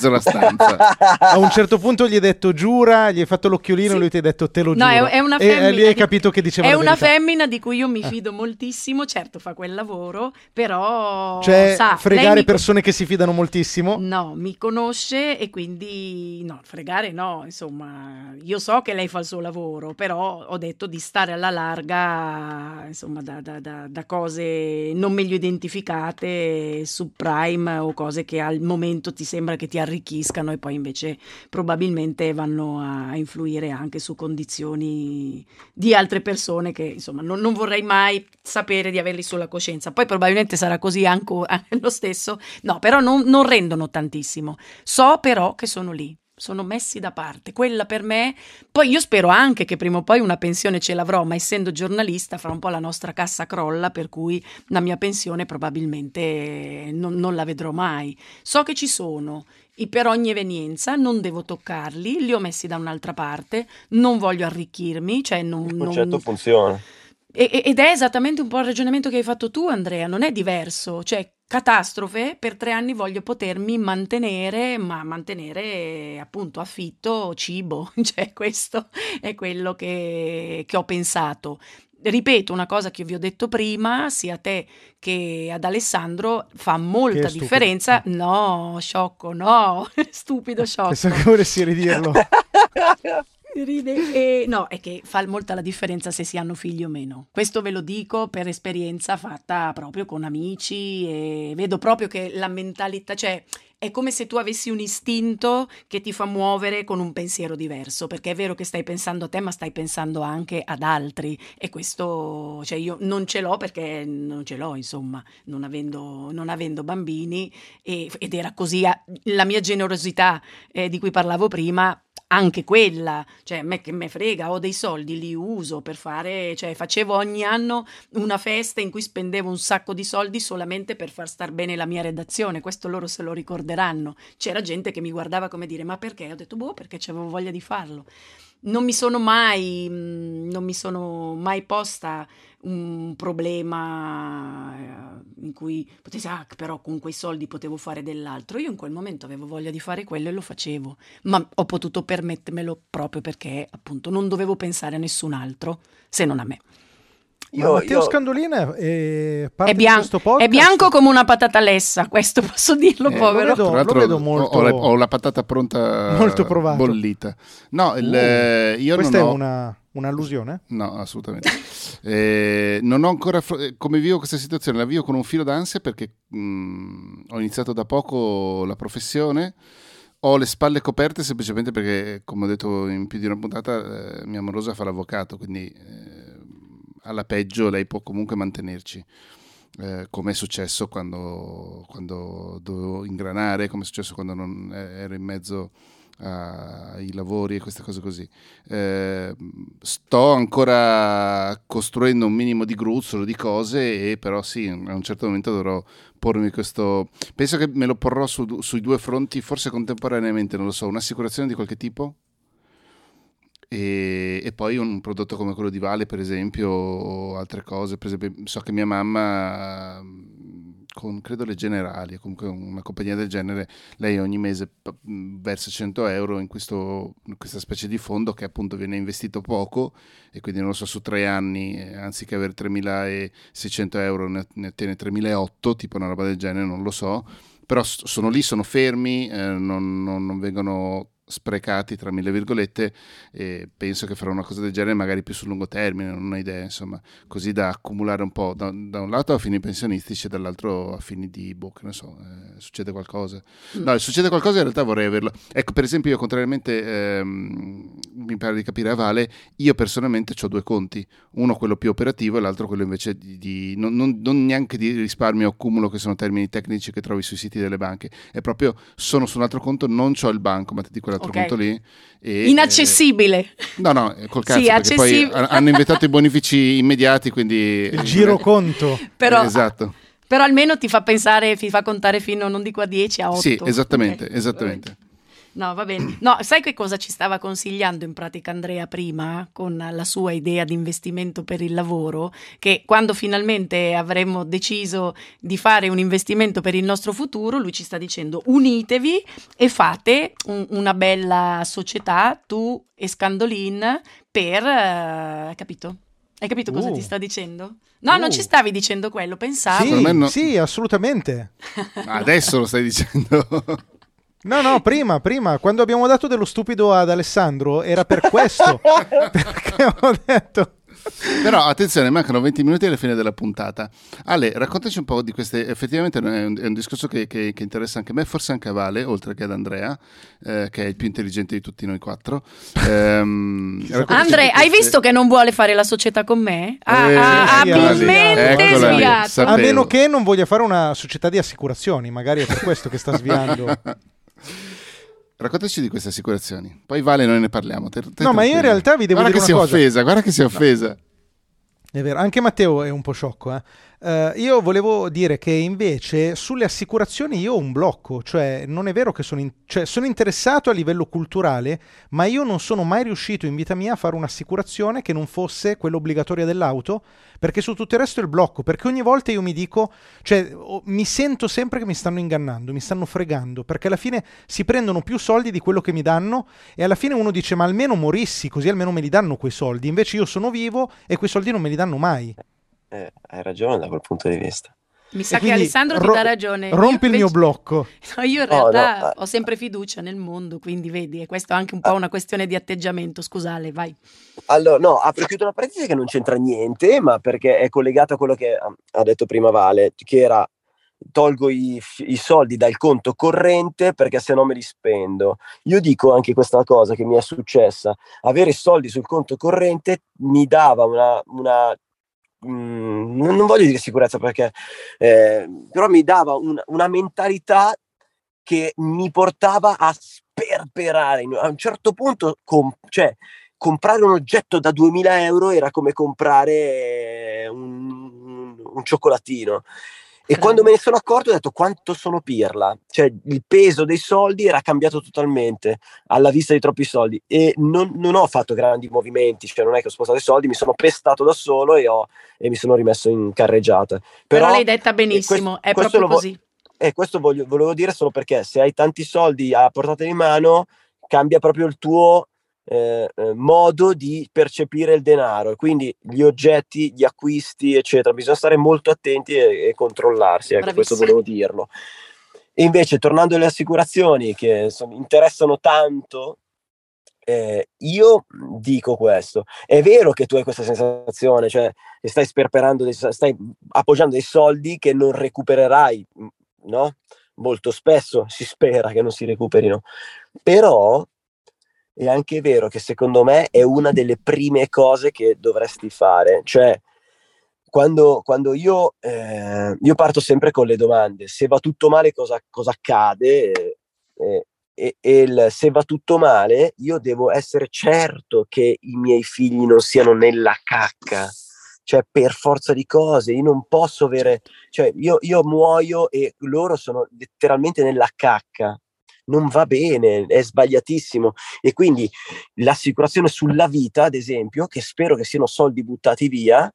sonorizzo la stanza. A un certo punto gli hai detto giura, gli hai fatto l'occhiolino sì. lui ti ha detto te lo giuro. No, è, una femmina. E lì hai capito che diceva È una verità. femmina di cui io mi fido moltissimo, certo fa quel lavoro, però Cioè sa, fregare persone che si fidano moltissimo? No, mi conosce e quindi no, fregare no, insomma, io so che lei fa il suo lavoro, però ho detto di stare alla larga, insomma, da, da, da, da cose non meglio identificate, subprime o cose che al momento ti sembra che ti arricchiscano e poi invece probabilmente vanno a influire anche su condizioni di altre persone che insomma non, non vorrei mai sapere di averli sulla coscienza. Poi probabilmente sarà così anche lo stesso, no, però non, non rendono tantissimo. So però che sono lì sono messi da parte. Quella per me, poi io spero anche che prima o poi una pensione ce l'avrò, ma essendo giornalista fra un po' la nostra cassa crolla, per cui la mia pensione probabilmente non, non la vedrò mai. So che ci sono per ogni evenienza, non devo toccarli, li ho messi da un'altra parte, non voglio arricchirmi, cioè non... Il concetto non... funziona. ed è esattamente un po' il ragionamento che hai fatto tu, Andrea, non è diverso, cioè catastrofe, per tre anni voglio potermi mantenere, ma mantenere appunto affitto, cibo, cioè questo è quello che, che ho pensato ripeto una cosa che vi ho detto prima, sia a te che ad Alessandro, fa molta differenza. No, sciocco, no, stupido sciocco. Pensavo che volessi ridirlo. Ride. E, no, è che fa molta la differenza se si hanno figli o meno. Questo ve lo dico per esperienza fatta proprio con amici e vedo proprio che la mentalità, cioè è come se tu avessi un istinto che ti fa muovere con un pensiero diverso, perché è vero che stai pensando a te, ma stai pensando anche ad altri. E questo, cioè io non ce l'ho perché non ce l'ho, insomma, non avendo, non avendo bambini. E, ed era così, la mia generosità eh, di cui parlavo prima anche quella, cioè me che me frega, ho dei soldi, li uso per fare, cioè facevo ogni anno una festa in cui spendevo un sacco di soldi solamente per far star bene la mia redazione, questo loro se lo ricorderanno. C'era gente che mi guardava come dire "Ma perché?" Ho detto "Boh, perché avevo voglia di farlo". Non mi sono mai mm, non mi sono mai posta un problema eh, in cui potessi, ah, però con quei soldi potevo fare dell'altro. Io in quel momento avevo voglia di fare quello e lo facevo, ma ho potuto permettermelo proprio perché appunto non dovevo pensare a nessun altro se non a me. Io, Matteo io... Scandolina è, è, bianco, è, bianco, come una patata lessa, questo posso dirlo, eh, povero. Lo vedo, lo vedo molto... ho, la, ho, la, patata pronta molto provato. bollita. No, il, uh, io questa non è ho... una, un'allusione? No, assolutamente. eh, non ho ancora... Come vivo questa situazione? La vivo con un filo d'ansia perché mh, mm, ho iniziato da poco la professione ho le spalle coperte semplicemente perché, come ho detto in più di una puntata, eh, mia amorosa fa l'avvocato, quindi eh, alla peggio lei può comunque mantenerci. Eh, come è successo quando, quando, dovevo ingranare, come è successo quando non ero in mezzo ai lavori e queste cose così. Eh, sto ancora costruendo un minimo di gruzzolo di cose e però sì, a un certo momento dovrò pormi questo... Penso che me lo porrò su, sui due fronti, forse contemporaneamente, non lo so, un'assicurazione di qualche tipo? E, e, poi un prodotto come quello di Vale, per esempio, o altre cose. Per esempio, so che mia mamma, con credo le generali, comunque una compagnia del genere, lei ogni mese versa 100 euro in, questo, in questa specie di fondo che appunto viene investito poco e quindi non lo so, su tre anni, anziché avere 3.600 euro ne, ne ottiene 3.008, tipo una roba del genere, non lo so. Però sono lì, sono fermi, eh, non, non, non vengono sprecati tra mille virgolette e penso che farò una cosa del genere magari più sul lungo termine non ho idea insomma così da accumulare un po' da, da un lato a fini pensionistici e dall'altro a fini di boh che ne so eh, succede qualcosa. Mm. no succede qualcosa in realtà vorrei averlo. Ecco per esempio io contrariamente ehm, mi pare di capire a Vale io personalmente ho due conti. Uno quello più operativo e l'altro quello invece di, di non, non, non, neanche di risparmio o accumulo che sono termini tecnici che trovi sui siti delle banche. È proprio sono su un altro conto non ho il banco ma di quella quell'altro okay. conto lì. E, Inaccessibile. Eh, no, no, col cazzo, sì, accessib- poi hanno inventato i bonifici immediati, quindi... Il giro conto. Però, esatto. Però almeno ti fa pensare, ti fa contare fino, non dico a 10, a 8. Sì, esattamente, okay. esattamente. No, va bene. No, sai che cosa ci stava consigliando in pratica Andrea prima con la sua idea di investimento per il lavoro? Che quando finalmente avremo deciso di fare un investimento per il nostro futuro, lui ci sta dicendo unitevi e fate un, una bella società, tu e Scandolin, per... Uh, capito? Hai capito cosa uh. ti sta dicendo? No, uh. non ci stavi dicendo quello, pensavo. Sì, no... sì assolutamente. Adesso lo stai dicendo. No, no, prima, prima, quando abbiamo dato dello stupido ad Alessandro era per questo, perché ho detto... Però attenzione, mancano 20 minuti alla fine della puntata. Ale, raccontaci un po' di queste. Effettivamente è un, è un discorso che, che, che, interessa anche me, forse anche a Vale, oltre che ad Andrea, eh, che è il più intelligente di tutti noi quattro. Ehm, Andrea, hai visto che non vuole fare la società con me? Ha, eh, ha abilmente sviato. A meno che non voglia fare una società di assicurazioni, magari è per questo che sta sviando. Raccontaci di queste assicurazioni. Poi Vale noi ne parliamo. Te, te no, ma io in realtà vi devo guarda dire una cosa. Offesa, guarda che si è offesa. È vero, anche Matteo è un po' sciocco. Eh? Uh, io volevo dire che invece sulle assicurazioni io ho un blocco, cioè non è vero che sono, in, cioè, sono interessato a livello culturale, ma io non sono mai riuscito in vita mia a fare un'assicurazione che non fosse quella obbligatoria dell'auto, perché su tutto il resto è il blocco, perché ogni volta io mi dico, cioè oh, mi sento sempre che mi stanno ingannando, mi stanno fregando, perché alla fine si prendono più soldi di quello che mi danno e alla fine uno dice ma almeno morissi, così almeno me li danno quei soldi, invece io sono vivo e quei soldi non me li danno mai. Eh, hai ragione da quel punto di vista. Mi sa che Alessandro ro- ti dà ragione. Rompi io il mio blocco. No, io in realtà no, no. ho sempre fiducia nel mondo, quindi vedi, e questo è anche un po' una questione di atteggiamento. Scusale, vai. Allora, no, apro e chiudo una parentesi che non c'entra niente, ma perché è collegato a quello che ha detto prima Vale, che era tolgo i, i, soldi dal conto corrente perché se no me li spendo. Io dico anche questa cosa che mi è successa, avere soldi sul conto corrente mi dava una, una mh, non voglio dire sicurezza perché, eh, però mi dava un, una mentalità che mi portava a sperperare. A un certo punto, com- cioè, comprare un oggetto da 2000 euro era come comprare un, un cioccolatino. E quando me ne sono accorto ho detto quanto sono pirla, cioè il peso dei soldi era cambiato totalmente alla vista di troppi soldi e non, non ho fatto grandi movimenti, cioè non è che ho spostato i soldi, mi sono pestato da solo e, ho, e mi sono rimesso in carreggiata. Però, Però l'hai detta benissimo, questo, è proprio vo- così. E questo voglio, volevo dire solo perché se hai tanti soldi a portata di mano cambia proprio il tuo eh, eh, modo di percepire il denaro e quindi gli oggetti, gli acquisti, eccetera. Bisogna stare molto attenti e, e controllarsi, ecco, questo volevo dirlo. E invece, tornando alle assicurazioni che sono, interessano tanto, eh, io dico questo: è vero che tu hai questa sensazione, cioè che stai sperperando, dei, stai appoggiando dei soldi che non recupererai, no? Molto spesso si spera che non si recuperino, però è anche vero che secondo me è una delle prime cose che dovresti fare, cioè quando, quando io, eh, io, parto sempre con le domande, se va tutto male cosa, cosa accade? Eh, e, e il, se va tutto male io devo essere certo che i miei figli non siano nella cacca, cioè per forza di cose, io non posso avere, cioè io, io muoio e loro sono letteralmente nella cacca, non va bene, è sbagliatissimo. E quindi l'assicurazione sulla vita, ad esempio, che spero che siano soldi buttati via,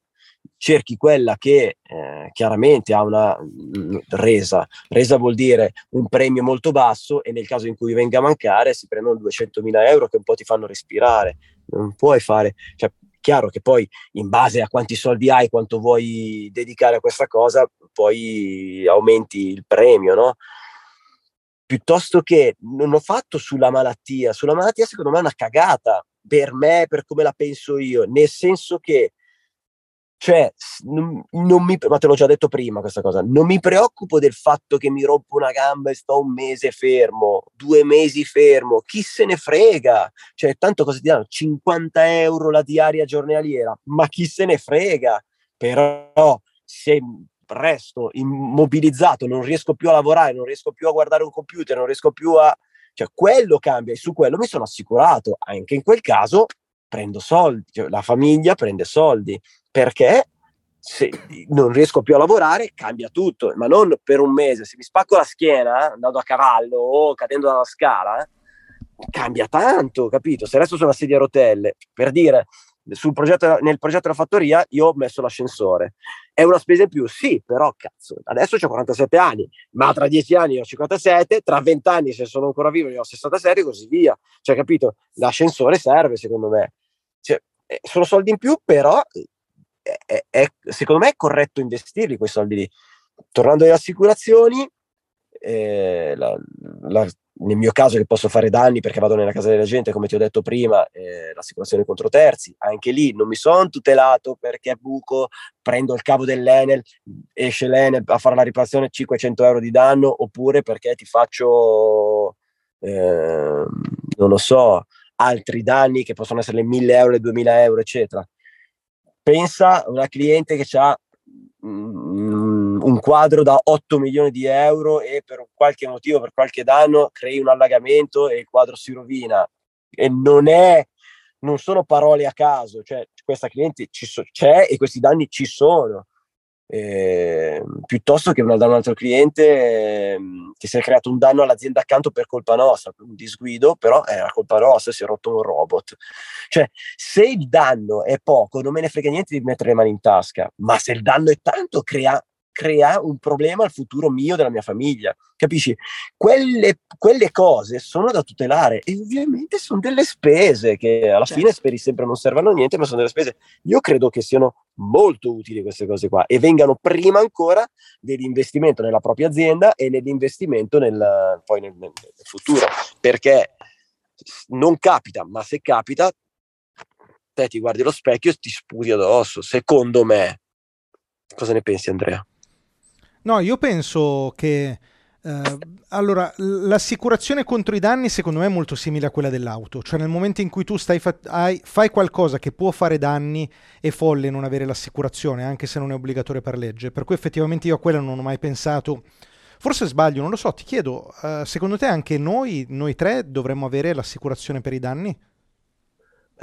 cerchi quella che eh, chiaramente ha una mh, mm, resa. Resa vuol dire un premio molto basso e nel caso in cui venga a mancare si prendono 200.000 euro che un po' ti fanno respirare. Non puoi fare, cioè, chiaro che poi in base a quanti soldi hai, quanto vuoi dedicare a questa cosa, poi aumenti il premio, no? Piuttosto che non ho fatto sulla malattia. Sulla malattia secondo me è una cagata per me, per come la penso io, nel senso che cioè, non, non, mi, ma te l'ho già detto prima questa cosa, non mi preoccupo del fatto che mi rompo una gamba e sto un mese fermo, due mesi fermo, chi se ne frega, cioè tanto cosa ti danno? 50 euro la diaria giornaliera, ma chi se ne frega, però se resto immobilizzato, non riesco più a lavorare, non riesco più a guardare un computer, non riesco più a... cioè quello cambia e su quello mi sono assicurato, anche in quel caso prendo soldi, cioè, la famiglia prende soldi, perché se non riesco più a lavorare cambia tutto, ma non per un mese, se mi spacco la schiena andando a cavallo o cadendo dalla scala, eh, cambia tanto, capito? Se resto sulla sedia a rotelle, per dire, progetto, nel progetto della fattoria io ho messo l'ascensore. È una spesa in più? Sì, però cazzo, adesso ho 47 anni, ma tra 10 anni ho 57, tra 20 anni se sono ancora vivo ne ho 67 e così via. Cioè, capito? L'ascensore serve secondo me. Cioè, eh, sono soldi in più, però è, è, è, secondo me è corretto investirli quei soldi lì. Tornando alle assicurazioni, eh, la, la, nel mio caso che posso fare danni perché vado nella casa della gente, come ti ho detto prima, eh, l'assicurazione contro terzi, anche lì non mi sono tutelato perché buco, prendo il cavo dell'Enel, esce l'Enel a fare la riparazione 500 euro di danno, oppure perché ti faccio, eh, non lo so, altri danni che possono essere le 1000 euro, le 2000 euro, eccetera. Pensa una cliente che ha un quadro da 8 milioni di euro e per qualche motivo, per qualche danno, crei un allagamento e il quadro si rovina. E non è, non sono parole a caso, cioè questa cliente so, c'è e questi danni ci sono eh, piuttosto che da un altro cliente eh, che si è creato un danno all'azienda accanto per colpa nostra, un disguido, però era colpa nostra, si è rotto un robot. Cioè, se il danno è poco, non me ne frega niente di mettere le mani in tasca, ma se il danno è tanto, crea crea un problema al futuro mio, della mia famiglia. Capisci? Quelle, quelle cose sono da tutelare e ovviamente sono delle spese che alla certo. fine speri sempre non servano a niente, ma sono delle spese. Io credo che siano molto utili queste cose qua e vengano prima ancora dell'investimento nella propria azienda e nell'investimento nel, poi nel, nel futuro. Perché non capita, ma se capita, te ti guardi allo specchio e ti sputi addosso. Secondo me. Cosa ne pensi, Andrea? No, io penso che Uh, allora, l'assicurazione contro i danni secondo me è molto simile a quella dell'auto, cioè nel momento in cui tu fa- hai, fai qualcosa che può fare danni è folle non avere l'assicurazione, anche se non è obbligatorio per legge, per cui effettivamente io a quella non ho mai pensato, Forse sbaglio, non lo so, ti chiedo, uh, secondo te anche noi, noi tre, dovremmo avere l'assicurazione per i danni?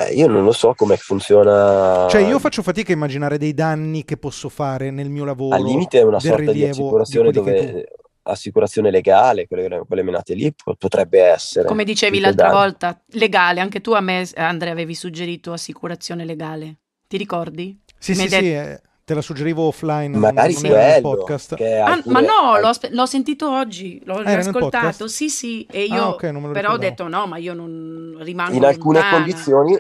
Eh, io non lo so come funziona. Cioè, io faccio fatica a immaginare dei danni che posso fare nel mio lavoro. Al limite è una sorta di assicurazione di dove assicurazione legale, quelle, quelle menate lì, potrebbe essere. Come dicevi l'altra danni. volta, legale, anche tu a me, Andrea, avevi suggerito assicurazione legale. Ti ricordi? Sì, Mi sì, detto... sì. Eh, te la suggerivo offline, magari non era podcast. Ah, ma no, l'ho, l'ho, sentito oggi, l'ho ah, ascoltato, sì sì, e io ah, okay, però ricordavo. ho detto no, ma io non rimango In alcune lontana. condizioni,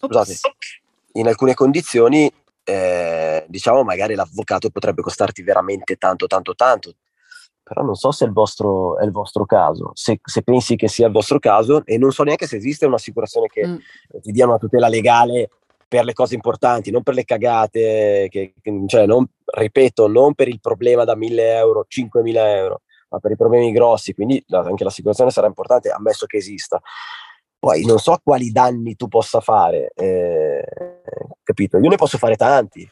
scusate, in alcune condizioni, eh, diciamo magari l'avvocato potrebbe costarti veramente tanto, tanto, tanto, però non so se è il vostro, è il vostro caso, se, se, pensi che sia il vostro caso e non so neanche se esiste un'assicurazione che mm. ti dia una tutela legale per le cose importanti, non per le cagate, che, cioè non, ripeto, non per il problema da 1000 euro, 5000 euro, ma per i problemi grossi, quindi anche l'assicurazione sarà importante, ammesso che esista. Poi non so quali danni tu possa fare, eh, capito? Io ne posso fare tanti,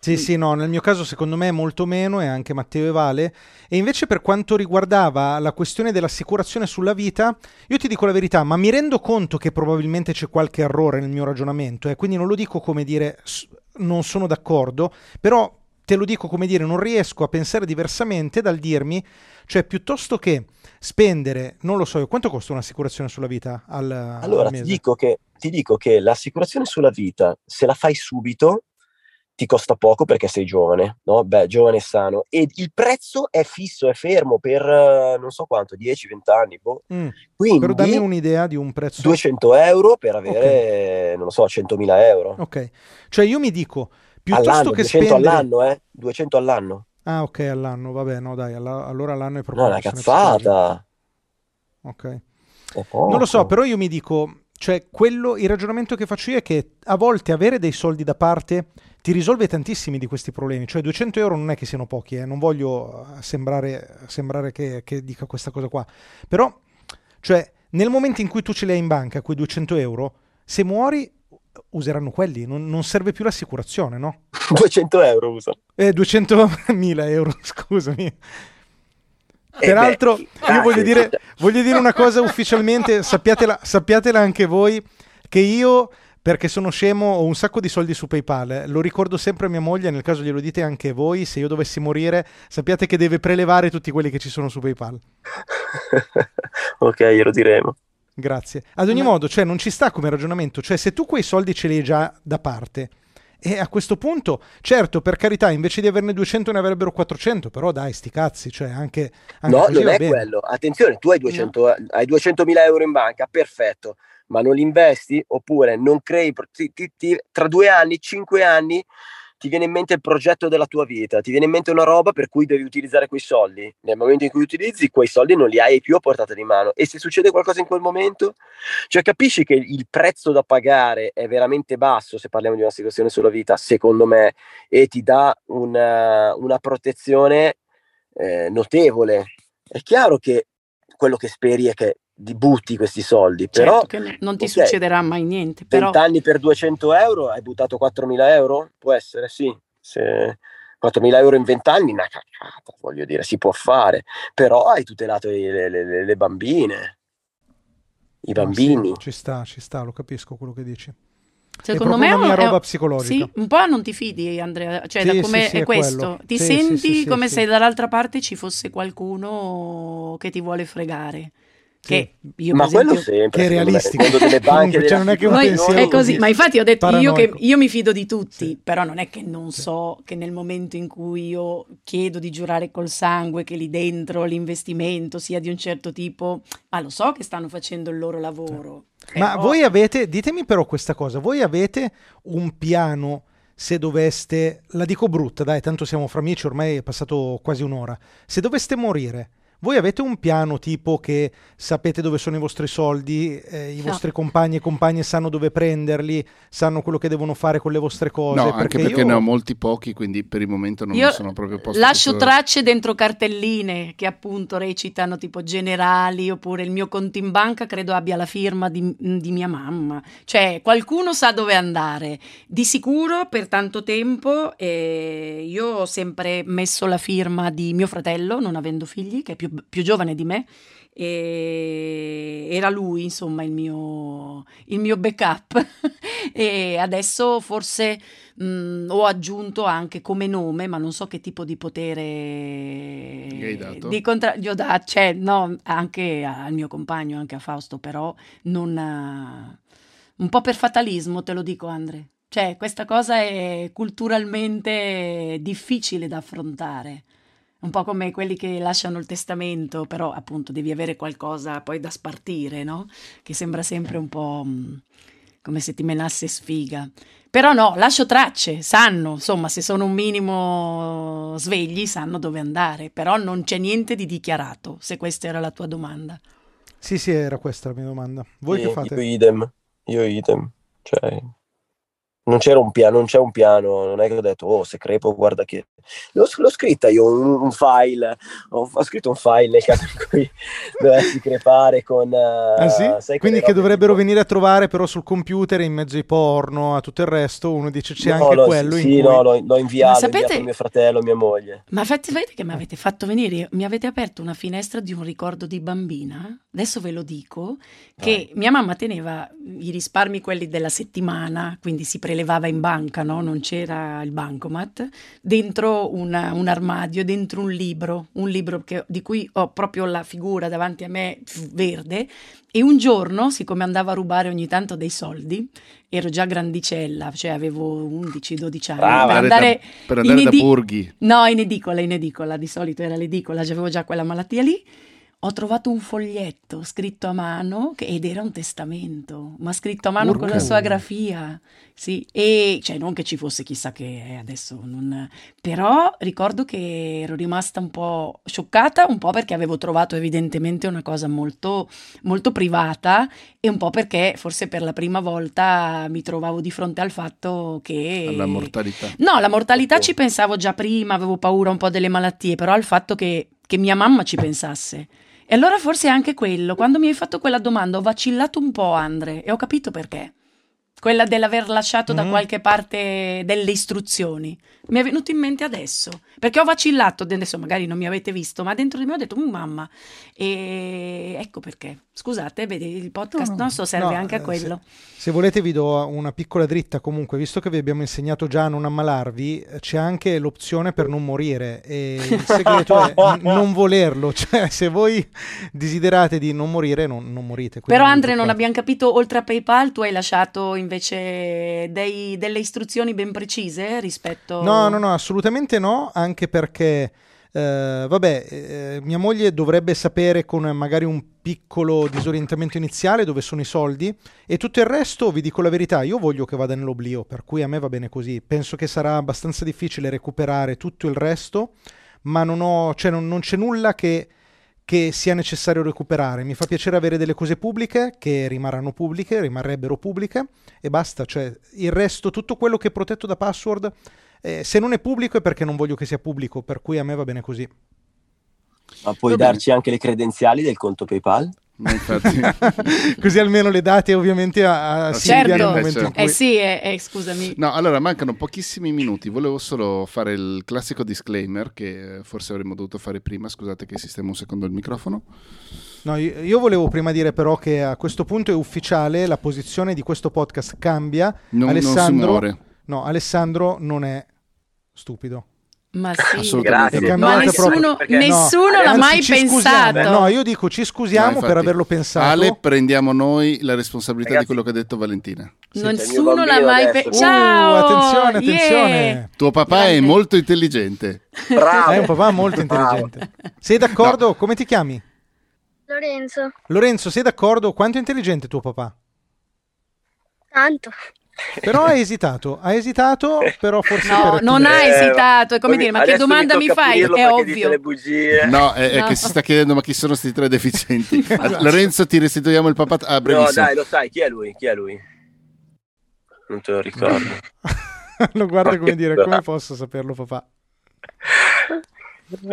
sì, sì, no, nel mio caso secondo me molto meno e anche Matteo e Vale. E invece per quanto riguardava la questione dell'assicurazione sulla vita, io ti dico la verità, ma mi rendo conto che probabilmente c'è qualche errore nel mio ragionamento, eh, quindi non lo dico come dire non sono d'accordo, però te lo dico come dire non riesco a pensare diversamente dal dirmi, cioè piuttosto che spendere, non lo so, quanto costa un'assicurazione sulla vita al, allora, al mese? Ti che, ti dico che l'assicurazione sulla vita, se la fai subito, ti costa poco perché sei giovane, no? Beh, giovane e sano. E il prezzo è fisso, è fermo per non so quanto, 10-20 anni. Boh. Mm. Quindi, Però dammi un'idea di un prezzo. 200 euro per avere, okay. non lo so, 100.000 euro. Ok, cioè io mi dico, piuttosto all'anno, che 200 spendere... all'anno, eh? 200 all'anno. Ah, ok, all'anno, vabbè, no dai, allora l'anno è proprio... No, una cazzata. Ok. Non lo so, però io mi dico, cioè quello, il ragionamento che faccio io è che a volte avere dei soldi da parte ti risolve tantissimi di questi problemi. Cioè 200 euro non è che siano pochi, eh? non voglio eh, sembrare, sembrare che, che, dica questa cosa qua. Però, cioè, nel momento in cui tu ce li hai in banca, quei 200 euro, se muori useranno quelli, non, non serve più l'assicurazione, no? 200 euro usa. Eh, 200.000 euro, scusami. Eh Peraltro, beh, io voglio dire, voglio dire, una cosa ufficialmente, sappiatela, sappiatela anche voi, che io perché sono scemo, ho un sacco di soldi su PayPal. Lo ricordo sempre a mia moglie, nel caso glielo dite anche voi, se io dovessi morire, sappiate che deve prelevare tutti quelli che ci sono su PayPal. ok, glielo diremo. Grazie. Ad ogni no. modo, cioè, non ci sta come ragionamento, cioè se tu quei soldi ce li hai già da parte, e a questo punto, certo, per carità, invece di averne 200 ne avrebbero 400, però dai, sti cazzi, cioè anche... anche no, non è bene. quello. Attenzione, tu hai 200, no. hai 200.000 euro in banca, perfetto ma non li investi oppure non crei, ti, ti, ti, tra due anni, cinque anni, ti viene in mente il progetto della tua vita, ti viene in mente una roba per cui devi utilizzare quei soldi. Nel momento in cui utilizzi, quei soldi non li hai più a portata di mano. E se succede qualcosa in quel momento, cioè capisci che il prezzo da pagare è veramente basso se parliamo di una situazione sulla vita, secondo me, e ti dà una, una protezione eh, notevole. È chiaro che quello che speri è che di butti questi soldi. Certo però che non ti okay, succederà mai niente. Però... 20 anni per 200 euro, hai buttato 4.000 euro? Può essere, sì. Se 4.000 euro in 20 anni, una cacata, voglio dire, si può fare. Però hai tutelato le, le, le bambine, i bambini. No, sì, ci sta, ci sta, lo capisco quello che dici. Secondo me è una roba è, psicologica. Sì, un po' non ti fidi, Andrea. Cioè, sì, da come sì, è, è questo. Ti senti come se dall'altra parte ci fosse qualcuno che ti vuole fregare. Che io, ma esempio, quello sempre che è realistico delle banche cioè, non è che un Noi, pensiero è così ma infatti ho detto io, che, io mi fido di tutti sì. però non è che non sì. so che nel momento in cui io chiedo di giurare col sangue che lì dentro l'investimento sia di un certo tipo ma lo so che stanno facendo il loro lavoro sì. ma voi avete ditemi però questa cosa voi avete un piano se doveste la dico brutta dai tanto siamo fra amici ormai è passato quasi un'ora se doveste morire Voi avete un piano tipo che sapete dove sono i vostri soldi, eh, i No. vostri compagni e compagne sanno dove prenderli, sanno quello che devono fare con le vostre cose? No, anche perché io- ne ho molti pochi, quindi per il momento non Io mi sono proprio posto lascio questo- tracce dentro cartelline che appunto recitano tipo generali oppure il mio conto in banca credo abbia la firma di, di mia mamma. Cioè qualcuno sa dove andare. Di sicuro per tanto tempo eh, io ho sempre messo la firma di mio fratello, non avendo figli, che è più, più giovane di me. E era lui insomma il mio, il mio backup e adesso forse mh, ho aggiunto anche come nome ma non so che tipo di potere Gli hai dato? di contra- gli ho dato cioè no anche al mio compagno anche a Fausto però non eh, un po' per fatalismo te lo dico Andre cioè questa cosa è culturalmente difficile da affrontare un po' come quelli che lasciano il testamento, però appunto devi avere qualcosa poi da spartire, no? Che sembra sempre un po' mh, come se ti menasse sfiga. Però no, lascio tracce, sanno, insomma, se sono un minimo svegli, sanno dove andare, però non c'è niente di dichiarato, se questa era la tua domanda. Sì, sì, era questa la mia domanda. Voi Sì, che fate? Io idem, io idem. Cioè, non c'era un piano, non c'è un piano, non è che ho detto, oh, se crepo, guarda che... L'ho, l'ho scritta io un, un file, ho, ho scritto un file nel caso in cui dovessi crepare con... eh, Ah, sì? sai, Quindi che dovrebbero tipo- venire a trovare però sul computer in mezzo ai porno, a tutto il resto, uno dice c'è No, anche l'ho- quello in Sì, cui... no, l'ho, l'ho inviato, sapete- inviato a mio fratello, mia moglie. Ma fatti vedete che mi avete fatto venire, mi avete aperto una finestra di un ricordo di bambina, adesso ve lo dico, che mia mamma teneva i risparmi quelli della settimana, quindi si prelevava in banca, no? non c'era il bancomat, dentro una- un armadio, dentro un libro, un libro che- di cui ho proprio la figura davanti a me verde e un giorno, siccome andavo a rubare ogni tanto dei soldi, ero già grandicella, cioè avevo 11-12 anni, Brava. per andare, da, per andare in da edi- Burghi. No, in edicola, in edicola, di solito era l'edicola, avevo già quella malattia lì. Ho trovato un foglietto scritto a mano ed era un testamento, ma scritto a mano con la Urca. sua grafia. Sì, e cioè non che ci fosse chissà che eh, adesso non però ricordo che ero rimasta un po' scioccata, un po' perché avevo trovato evidentemente una cosa molto molto privata e un po' perché forse per la prima volta mi trovavo di fronte al fatto che alla mortalità. No, la mortalità Ecco. ci pensavo già prima, avevo paura un po' delle malattie, però al fatto che, che mia mamma ci pensasse. E allora forse anche quello, quando mi hai fatto quella domanda ho vacillato un po', Andre, e ho capito perché. Quella dell'aver lasciato da Mhm. qualche parte delle istruzioni. Mi è venuto in mente adesso, perché ho vacillato, adesso magari non mi avete visto, ma dentro di me ho detto, "Mm, mamma, e ecco perché. Scusate, vedi, il podcast No, no. nostro serve No, anche a eh, quello. Se volete vi do una piccola dritta comunque, visto che vi abbiamo insegnato già a non ammalarvi, eh, c'è anche l'opzione per non morire e il segreto è n- non volerlo, cioè se voi desiderate di non morire non, non morite. Però Andre non abbiamo capito, oltre a PayPal tu hai lasciato invece dei- delle istruzioni ben precise rispetto... No, no, no, assolutamente no, anche perché, eh, vabbè, eh, mia moglie dovrebbe sapere con magari un piccolo disorientamento iniziale dove sono i soldi e tutto il resto, vi dico la verità, io voglio che vada nell'oblio, per cui a me va bene così. Penso che sarà abbastanza difficile recuperare tutto il resto, ma non, ho, cioè non, non c'è nulla che che sia necessario recuperare. Mi fa piacere avere delle cose pubbliche che rimarranno pubbliche, rimarrebbero pubbliche e basta. Cioè, il resto, tutto quello che è protetto da password, eh, se non è pubblico è perché non voglio che sia pubblico, per cui a me va bene così. Ma puoi Va bene. darci anche le credenziali del conto PayPal? Ma infatti, Così almeno le date ovviamente a, a Silvia Certo. nel momento in Eh, cui... Eh sì, eh, eh, scusami. no, allora mancano pochissimi minuti. Volevo solo fare il classico disclaimer che eh, forse avremmo dovuto fare prima. Scusate che sistemo un secondo il microfono. No, io, io volevo prima dire però che a questo punto è ufficiale, la posizione di questo podcast cambia. Non, non si Alessandro, muore. no, Alessandro non è stupido. Ma sì. Assolutamente Grazie. no. Ma nessuno, perché- nessuno No, l'ha anzi, mai pensato. scusiamo. No, io dico ci scusiamo No, infatti. per averlo pensato. Ale, prendiamo noi la responsabilità Ragazzi- di quello che ha detto Valentina. Mio Nessuno l'ha mai pensato. Uh, Ciao! attenzione, yeah! attenzione. Tuo papà è Grande. molto intelligente. Bravo! È un papà molto intelligente. Sei d'accordo? Come ti chiami? Lorenzo, Lorenzo, sei d'accordo? Quanto è intelligente tuo papà? tanto. Però ha esitato, ha esitato, però forse No, per non ha Eh, esitato, è come poi dire, ma che domanda mi fai? È ovvio. le bugie. No, è, è No. che si sta chiedendo ma chi sono questi tre deficienti. Lorenzo, ti restituiamo il papà. Ah, No, dai, lo sai, chi è lui? Chi è lui? Non te lo ricordo. lo guarda come dire, come posso saperlo papà?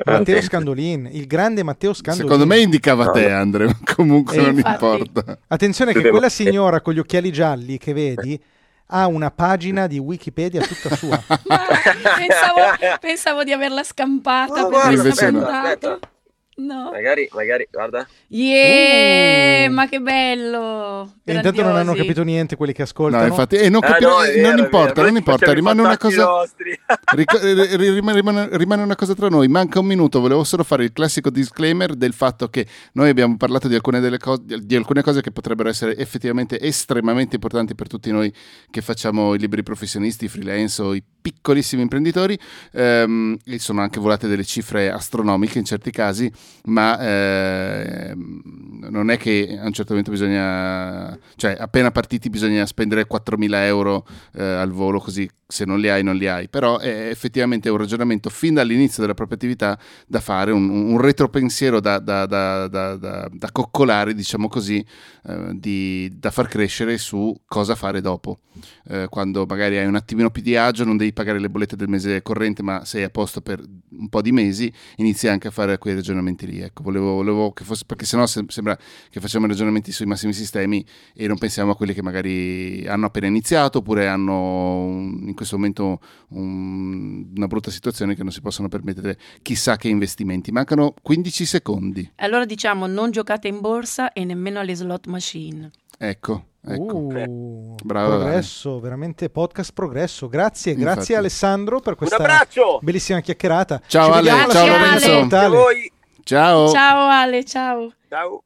Matteo Scandolin, il grande Matteo Scandolin. Secondo me indicava te, no. Andre, ma comunque Eh, non infatti. importa. Attenzione che quella signora con gli occhiali gialli che vedi ha una pagina di Wikipedia tutta sua. pensavo, pensavo di averla scampata Oh, per guarda, no. puntato. aspetta. No. Magari, magari, guarda. Yeah, Uh. ma che bello! E intanto non hanno capito niente quelli che ascoltano. No, infatti, e non, Ah, capire- no, vero, non importa, non importa, rimane una cosa. Ric- ri- ri- rimane, rimane- rimane una cosa tra noi, manca un minuto, volevo solo fare il classico disclaimer del fatto che noi abbiamo parlato di alcune, delle co- di alcune cose che potrebbero essere effettivamente estremamente importanti per tutti noi che facciamo i liberi professionisti, i freelance o i piccolissimi imprenditori, ehm, e sono anche volate delle cifre astronomiche in certi casi, ma ehm, non è che a un certo momento bisogna, cioè appena partiti bisogna spendere 4.000 euro eh, al volo così se non li hai non li hai, però è effettivamente un ragionamento fin dall'inizio della propria attività da fare, un, un retropensiero da, da, da, da, coccolare, diciamo così, eh, di- da far crescere su cosa fare dopo. Eh, quando magari hai un attimino più di agio, non devi pagare le bollette del mese corrente, ma sei a posto per un po' di mesi, inizi anche a fare quei ragionamenti lì. Ecco, volevo, volevo che fosse, perché sennò se- sembra che facciamo ragionamenti sui massimi sistemi e non pensiamo a quelli che magari hanno appena iniziato oppure hanno in questo momento un- una brutta situazione che non si possono permettere chissà che investimenti. Mancano 15 secondi. Allora diciamo non giocate in borsa e nemmeno alle slot machine. Ecco, ecco. Uh, Bravo, progresso, veramente podcast progresso. Grazie, Infatti. grazie Alessandro per questa bellissima chiacchierata. Ciao, Ci Ale, ciao, prossima Lorenzo. puntata. A voi! Ciao. Ciao Ale, ciao. Ciao!